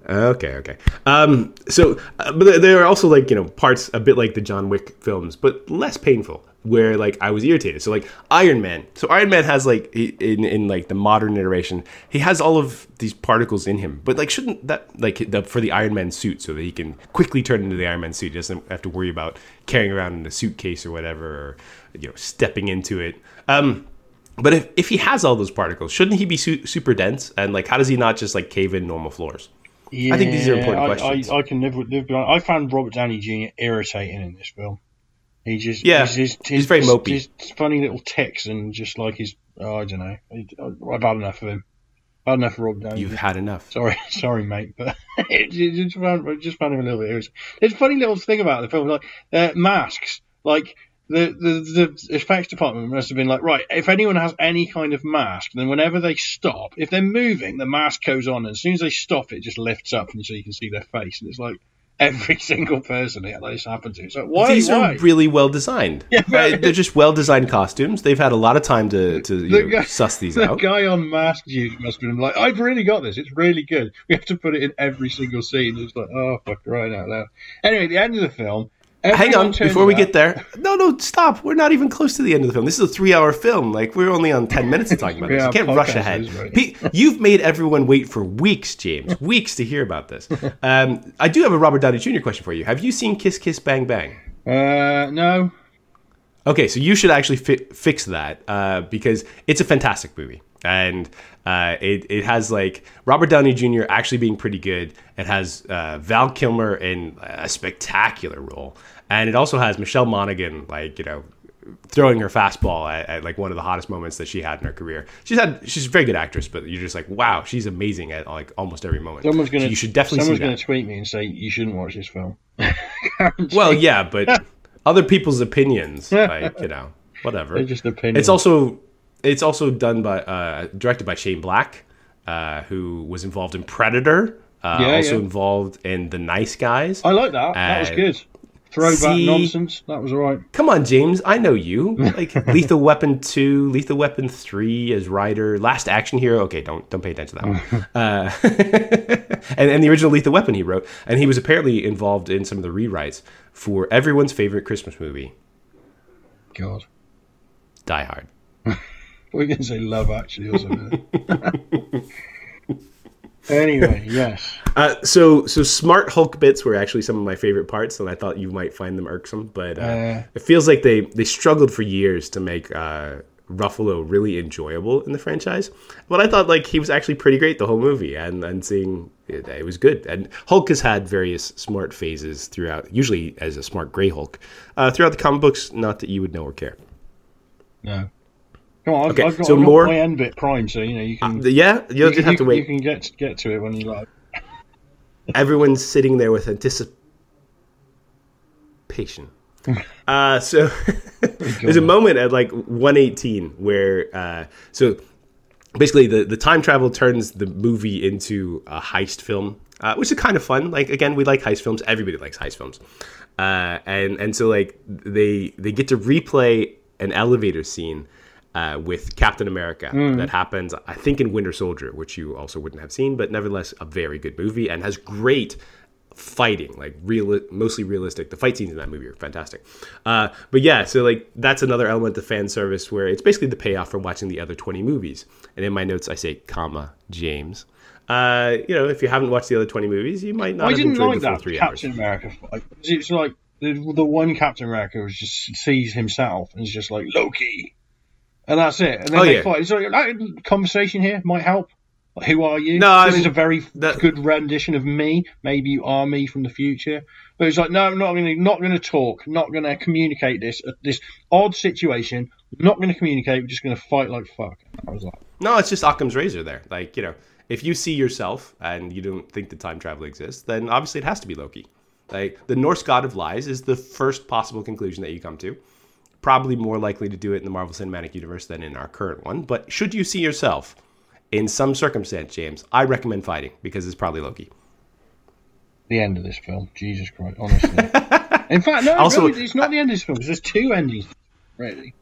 Okay, okay. Um, so, uh, but there- there are also like you know parts a bit like the John Wick films, but less painful. Where like I was irritated. So like Iron Man. So Iron Man has like in in like the modern iteration, he has all of these particles in him. But like shouldn't that like the, for the Iron Man suit so that he can quickly turn into the Iron Man suit, he doesn't have to worry about carrying around in a suitcase or whatever or you know stepping into it. Um but if, if he has all those particles, shouldn't he be su- super dense? And like, how does he not just like cave in normal floors? Yeah, I think these are important I, questions. I, I can live with live behind. I found Robert Downey Jr. irritating in this film. He just Yeah, his, his, he's very his- mopey. His funny little ticks and just like his oh, I don't know. I've had enough of him. I've had enough of Robert Downey. You've had enough. Sorry, *laughs* sorry, mate, but *laughs* it, it just found, just found him a little bit irritating. There's a funny little thing about the film, like uh, masks. Like the, the the effects department must have been like, right, if anyone has any kind of mask, then whenever they stop, if they're moving, the mask goes on, and as soon as they stop, it just lifts up, and so you can see their face, and it's like every *laughs* single person that this happened to. So why? Are these why? are really well designed. *laughs* Yeah, Right? They're just well designed costumes. They've had a lot of time to, to The know, guy- suss these the out. guy on mask must have been like, I've really got this. It's really good. We have to put it in every single scene. It's like, oh, fuck, right out loud. Anyway, the end of the film. Hang on, before we up. get there. No, no, stop. We're not even close to the end of the film. This is a three-hour film. Like we're only on ten minutes of talking about this. Yeah, You can't rush ahead. right. You've made everyone wait for weeks, James. *laughs* Weeks to hear about this. Um, I do have a Robert Downey Jr. question for you. Have you seen Kiss Kiss Bang Bang? Uh, no. Okay, so you should actually fi- fix that uh, because it's a fantastic movie, and uh, it it has like Robert Downey Jr. actually being pretty good. It has uh, Val Kilmer in a spectacular role, and it also has Michelle Monaghan like you know throwing her fastball at, at like one of the hottest moments that she had in her career. She's had she's a very good actress, but you're just like wow, she's amazing at like almost every moment. Someone's gonna. So you should definitely Someone's gonna tweet me and say you shouldn't watch this film. *laughs* Well, yeah, but *laughs* other people's opinions, like you know, whatever. They're just opinions. It's also it's also done by uh, directed by Shane Black, uh, who was involved in Predator. Uh, Yeah, also yeah. involved in The Nice Guys. I like that. that was Uh, good. Throwback see- nonsense. That was all right. Come on, James, I know you. *laughs* Like Lethal Weapon two, Lethal Weapon three as Ryder, Last Action Hero. Okay, don't don't pay attention to that one. *laughs* uh, *laughs* and and the original Lethal Weapon he wrote, and he was apparently involved in some of the rewrites for everyone's favorite Christmas movie, God. Die Hard. We can say love actually or something. *laughs* anyway, yes. Uh, so so smart Hulk bits were actually some of my favorite parts, and I thought you might find them irksome. But uh, Uh. it feels like they they struggled for years to make uh, Ruffalo really enjoyable in the franchise. But I thought like he was actually pretty great the whole movie, and and seeing it, it was good. And Hulk has had various smart phases throughout, usually as a smart gray Hulk uh, throughout the comic books. Not that you would know or care. No. Come on, I've, Okay, I've got, so I've got more- my end bit prime, so you know you can. Yeah, you'll you, just have you- to wait. You can get get to it when you like. *laughs* everyone's sitting there with anticipation. *laughs* uh, so *laughs* there's a moment at like 118 where uh, so basically the, the time travel turns the movie into a heist film, uh, which is kind of fun. Like again, we like heist films. Everybody likes heist films, uh, and and so like they they get to replay an elevator scene. Uh, with Captain America, that happens, I think, in Winter Soldier, which you also wouldn't have seen, but nevertheless, a very good movie and has great fighting, like real, mostly realistic. The fight scenes in that movie are fantastic. Uh, but yeah, so like that's another element of fan service where it's basically the payoff for watching the other 20 movies. And in my notes, I say, comma, James. Uh, you know, if you haven't watched the other 20 movies, you might not I have didn't like that three Captain hours. America fight. It's like the, the one Captain America was just sees himself and is just like Loki, and that's it. And then Oh, they yeah. fight. Like that conversation here might help. Like, who are you? No, I this is a very that- good rendition of me. Maybe you are me from the future. But it's like, no, I'm not going to, not going to talk, not going to communicate this, uh, this odd situation. Not going to communicate. We're just going to fight like fuck. I was like, No, it's just Occam's razor there. Like, you know, if you see yourself and you don't think that time travel exists, then obviously it has to be Loki. Like, the Norse god of lies is the first possible conclusion that you come to. Probably more likely to do it in the Marvel Cinematic Universe than in our current one. But should you see yourself in some circumstance, James, I recommend fighting because it's probably Loki. the end of this film. Jesus Christ, honestly. *laughs* In fact, no, Also- really, it's not the end of this film because there's two endings. Really.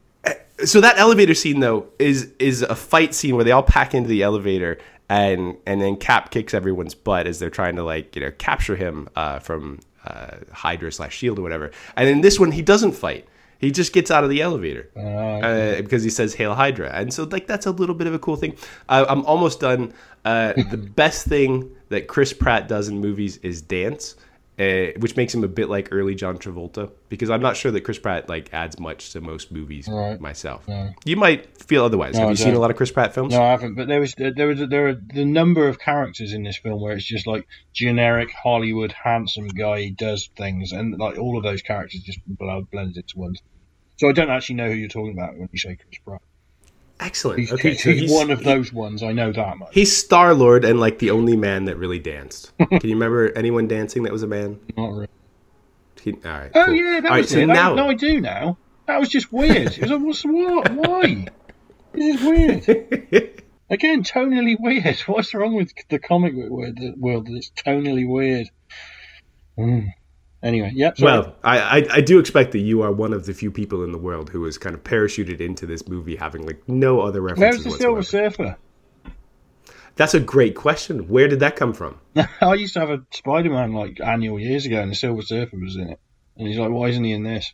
so that elevator scene though is is a fight scene where they all pack into the elevator and and then Cap kicks everyone's butt as they're trying to like you know capture him uh, from uh, Hydra slash Shield or whatever. And in this one, he doesn't fight. He just gets out of the elevator Uh, uh, because he says "Hail Hydra," and so like that's a little bit of a cool thing. Uh, I'm almost done. Uh, the *laughs* best thing that Chris Pratt does in movies is dance, uh, which makes him a bit like early John Travolta. Because I'm not sure that Chris Pratt like adds much to most movies Right. myself. You might feel otherwise. Have I you seen a lot of Chris Pratt films? No, I haven't. But there was there was there are the number of characters in this film where it's just like generic Hollywood handsome guy he does things, and like all of those characters just blend blended into one. So I don't actually know who you're talking about when you say Chris Pratt. Excellent. He's, okay, he's, so he's one of those ones. I know that much. He's Star Lord and like the only man that really danced. *laughs* Can you remember anyone dancing that was a man? Not really. He, all right. Oh cool. yeah, that All right, was so it. now, no, I do now. That was just weird. It was like, what's what? Why? This is weird. *laughs* Again, tonally weird. *laughs* What's wrong with the comic book world? The world that it's tonally weird. Mm. Anyway, yep. sorry. well, I, I I do expect that you are one of the few people in the world who was kind of parachuted into this movie having like no other references where's the whatsoever. Silver Surfer? That's a great question. Where did that come from? *laughs* I used to have a Spider-Man like annual years ago, and the Silver Surfer was in it. And he's like, "Why isn't he in this?"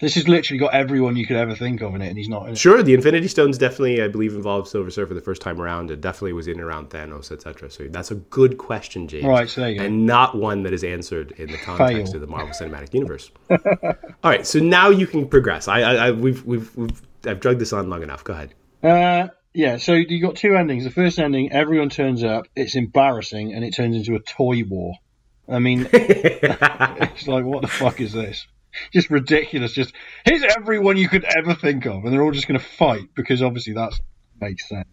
This has literally got everyone you could ever think of in it, and he's not in it. Sure, the Infinity Stones definitely, I believe, involved Silver Surfer the first time around. It definitely was in around Thanos, etc. So that's a good question, James. Right, so there you go. and not one that is answered in the context Fail. of the Marvel Cinematic Universe. *laughs* All right, so now you can progress. I, I, I we've, we've, we've, I've drugged this on long enough. Go ahead. Uh, yeah. So you got two endings. The first ending, everyone turns up. It's embarrassing, and it turns into a toy war. I mean, *laughs* *laughs* it's like, what the fuck is this? Just ridiculous. Just here's everyone you could ever think of, and they're all just going to fight because obviously that makes sense.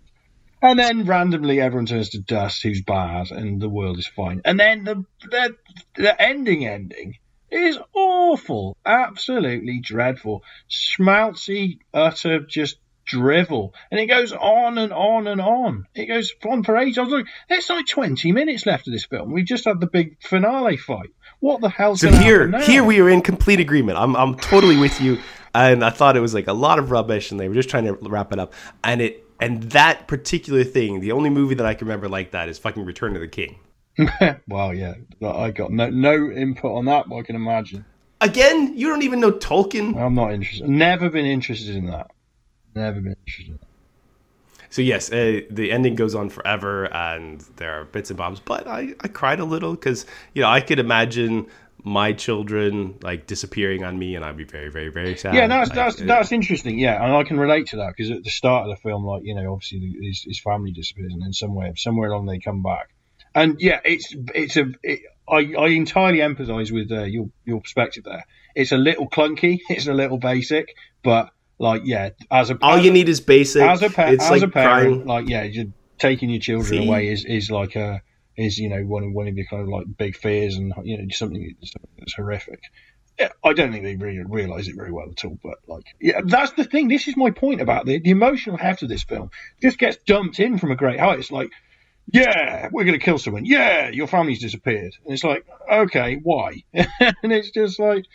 And then randomly everyone turns to dust, who's bad, and the world is fine. And then the the, the ending ending is awful, absolutely dreadful, schmaltzy, utter just drivel, and it goes on and on and on. It goes on for ages. I was like, there's like 20 minutes left of this film. We've just had the big finale fight. What the hell's So here, here we are in complete agreement. I'm, I'm totally with you. And I thought it was like a lot of rubbish, and they were just trying to wrap it up. And it, and that particular thing, the only movie that I can remember like that is fucking Return of the King. *laughs* well, yeah, I got no no input on that, but I can imagine. Again, you don't even know Tolkien. I'm not interested. Never been interested in that. Never been interested. In. So yes, uh, the ending goes on forever, and there are bits and bobs. But I, I cried a little because you know I could imagine my children like disappearing on me, and I'd be very, very, very sad. Yeah, that's Like, that's uh, that's interesting. Yeah, and I can relate to that because at the start of the film, like you know, obviously the- his, his family disappears, and then somewhere somewhere along they come back. And yeah, it's it's a it, I I entirely empathise with uh, your your perspective there. It's a little clunky, *laughs* it's a little basic, but like yeah, as a all as you a- need is basic. as a pa- it's as like a parent, crying. like yeah, you're taking your children See? away is, is like a is you know one of one of your kind of like big fears and you know something that's horrific. Yeah, I don't think they really realise it very well at all, but like yeah, that's the thing. This is my point about the the emotional heft of this film. Just gets dumped in from a great height. It's like. Yeah, we're going to kill someone. Yeah, your family's disappeared. And it's like, okay, why? *laughs* and it's just like,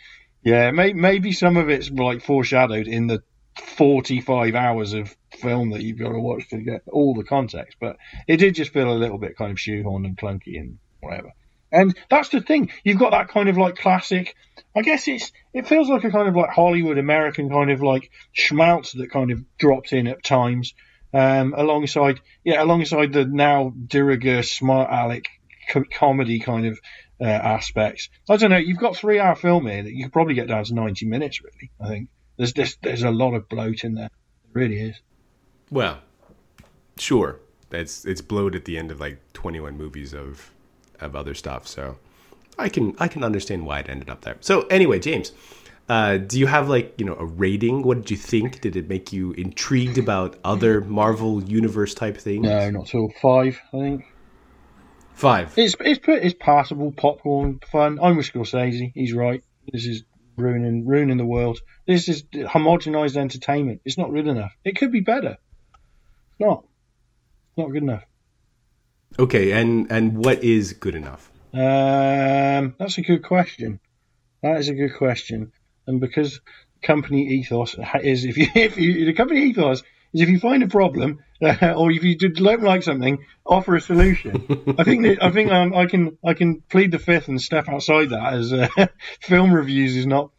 yeah, may, maybe some of it's like foreshadowed in the 45 hours of film that you've got to watch to get all the context. But it did just feel a little bit kind of shoehorned and clunky and whatever. And that's the thing. You've got that kind of like classic. I guess it's it feels like a kind of like Hollywood American kind of like schmaltz that kind of dropped in at times, um, alongside yeah, alongside the now de rigueur smart aleck co- comedy kind of uh, aspects. I don't know. You've got three hour film here that you could probably get down to ninety minutes. Really, I think there's there's, there's a lot of bloat in there. It really is. Well, sure. It's it's blowed at the end of like 21 movies of of other stuff. So I can I can understand why it ended up there. So anyway, James, uh, do you have like you know a rating? What did you think? Did it make you intrigued about other Marvel universe type things? No, not till five. I think Five. it's it's it's passable, popcorn, fun. I'm with Scorsese. He's right. This is ruining ruining the world. This is homogenized entertainment. It's not good enough. It could be better. It's not. It's not good enough. Okay, and and what is good enough? Um, that's a good question. That is a good question. And because company ethos is if you *laughs* if you the company ethos is if you find a problem uh, *laughs* or if you don't like something, offer a solution. *laughs* I think that, I think um, I can I can plead the fifth and step outside that as uh, *laughs* film reviews is not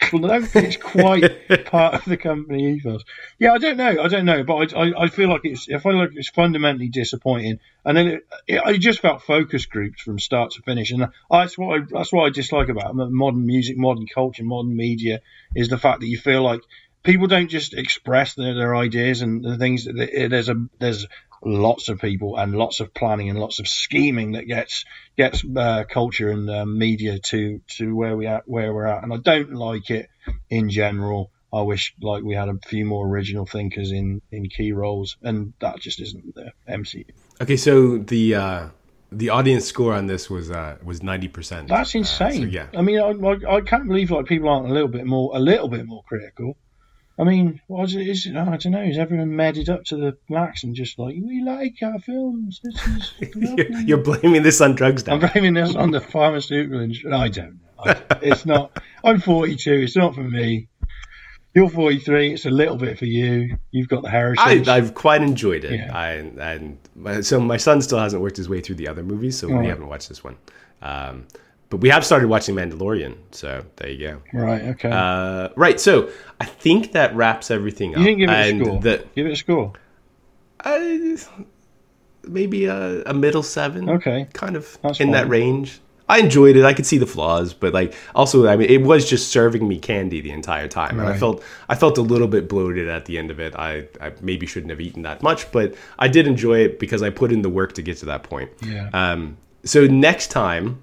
I don't think it's quite part of the company ethos. Yeah, I don't know. I don't know, but I, I, I feel like it's I feel like it's fundamentally disappointing. And then it, it, I just felt focus groups from start to finish, and that's what I, that's what I dislike about modern music, modern culture, modern media is the fact that you feel like people don't just express their, their ideas and the things. That, there's a there's lots of people and lots of planning and lots of scheming that gets gets uh, culture and uh, media to to where we at where we're at and I don't like it in general I wish like we had a few more original thinkers in in key roles and that just isn't the MCU okay so the uh the audience score on this was uh, was ninety percent. That's insane. Uh, so yeah, I mean, I, I, I can't believe like people aren't a little bit more a little bit more critical. I mean, what is it? Is it, oh, I don't know. Is everyone medded up to the max and just like we like our films? This is *laughs* you're blaming this on drugs now. I'm blaming this on the pharmaceutical industry. I don't know. it's not. I'm 42. It's not for me. You're 43. It's a little bit for you. You've got the heritage. I, have quite enjoyed it. Yeah. I, and my, so my son still hasn't worked his way through the other movies, so we haven't watched this one. Um, but we have started watching Mandalorian, so there you go. Right. Okay. Uh, right. So I think that wraps everything up. You didn't give it and a score. The, give it a score. I, maybe a, a, middle seven. Okay. Kind of That's in fine. that range. I enjoyed it. I could see the flaws, but like also, I mean, it was just serving me candy the entire time, right. and I felt I felt a little bit bloated at the end of it. I, I maybe shouldn't have eaten that much, but I did enjoy it because I put in the work to get to that point. Yeah. Um. So next time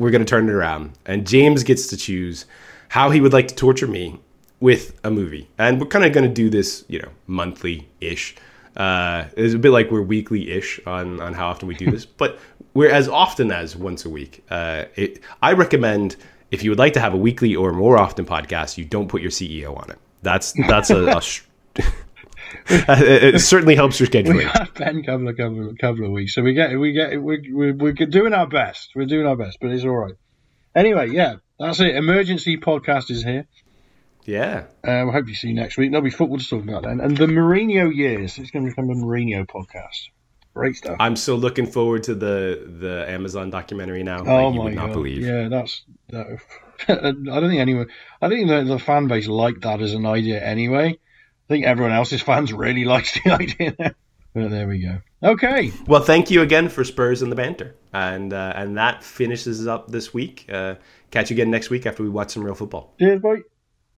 we're going to turn it around. And James gets to choose how he would like to torture me with a movie. And we're kind of going to do this, you know, monthly ish. Uh, it's a bit like we're weekly ish on, on how often we do this, *laughs* but we're as often as once a week. Uh, it, I recommend if you would like to have a weekly or more often podcast, you don't put your CEO on it. That's that's a, a *laughs* *laughs* it certainly helps your scheduling. We have Ben couple of couple, couple of weeks, so we get we get we we're, we're doing our best. We're doing our best, but it's all right. Anyway, yeah, that's it. Emergency podcast is here. Yeah. Uh, we hope you see you next week. There'll be football to talk about then, and the Mourinho years. It's going to become a Mourinho podcast. Great stuff. I'm still looking forward to the the Amazon documentary now. Oh my god! Believe. Yeah, that's. That, *laughs* I don't think anyone. I think the, the fan base liked that as an idea anyway. I think everyone else's fans really *laughs* likes the idea. but there we go. Okay. Well, thank you again for Spurs and the banter, and uh, and that finishes up this week. Uh, catch you again next week after we watch some real football. Cheers, bye.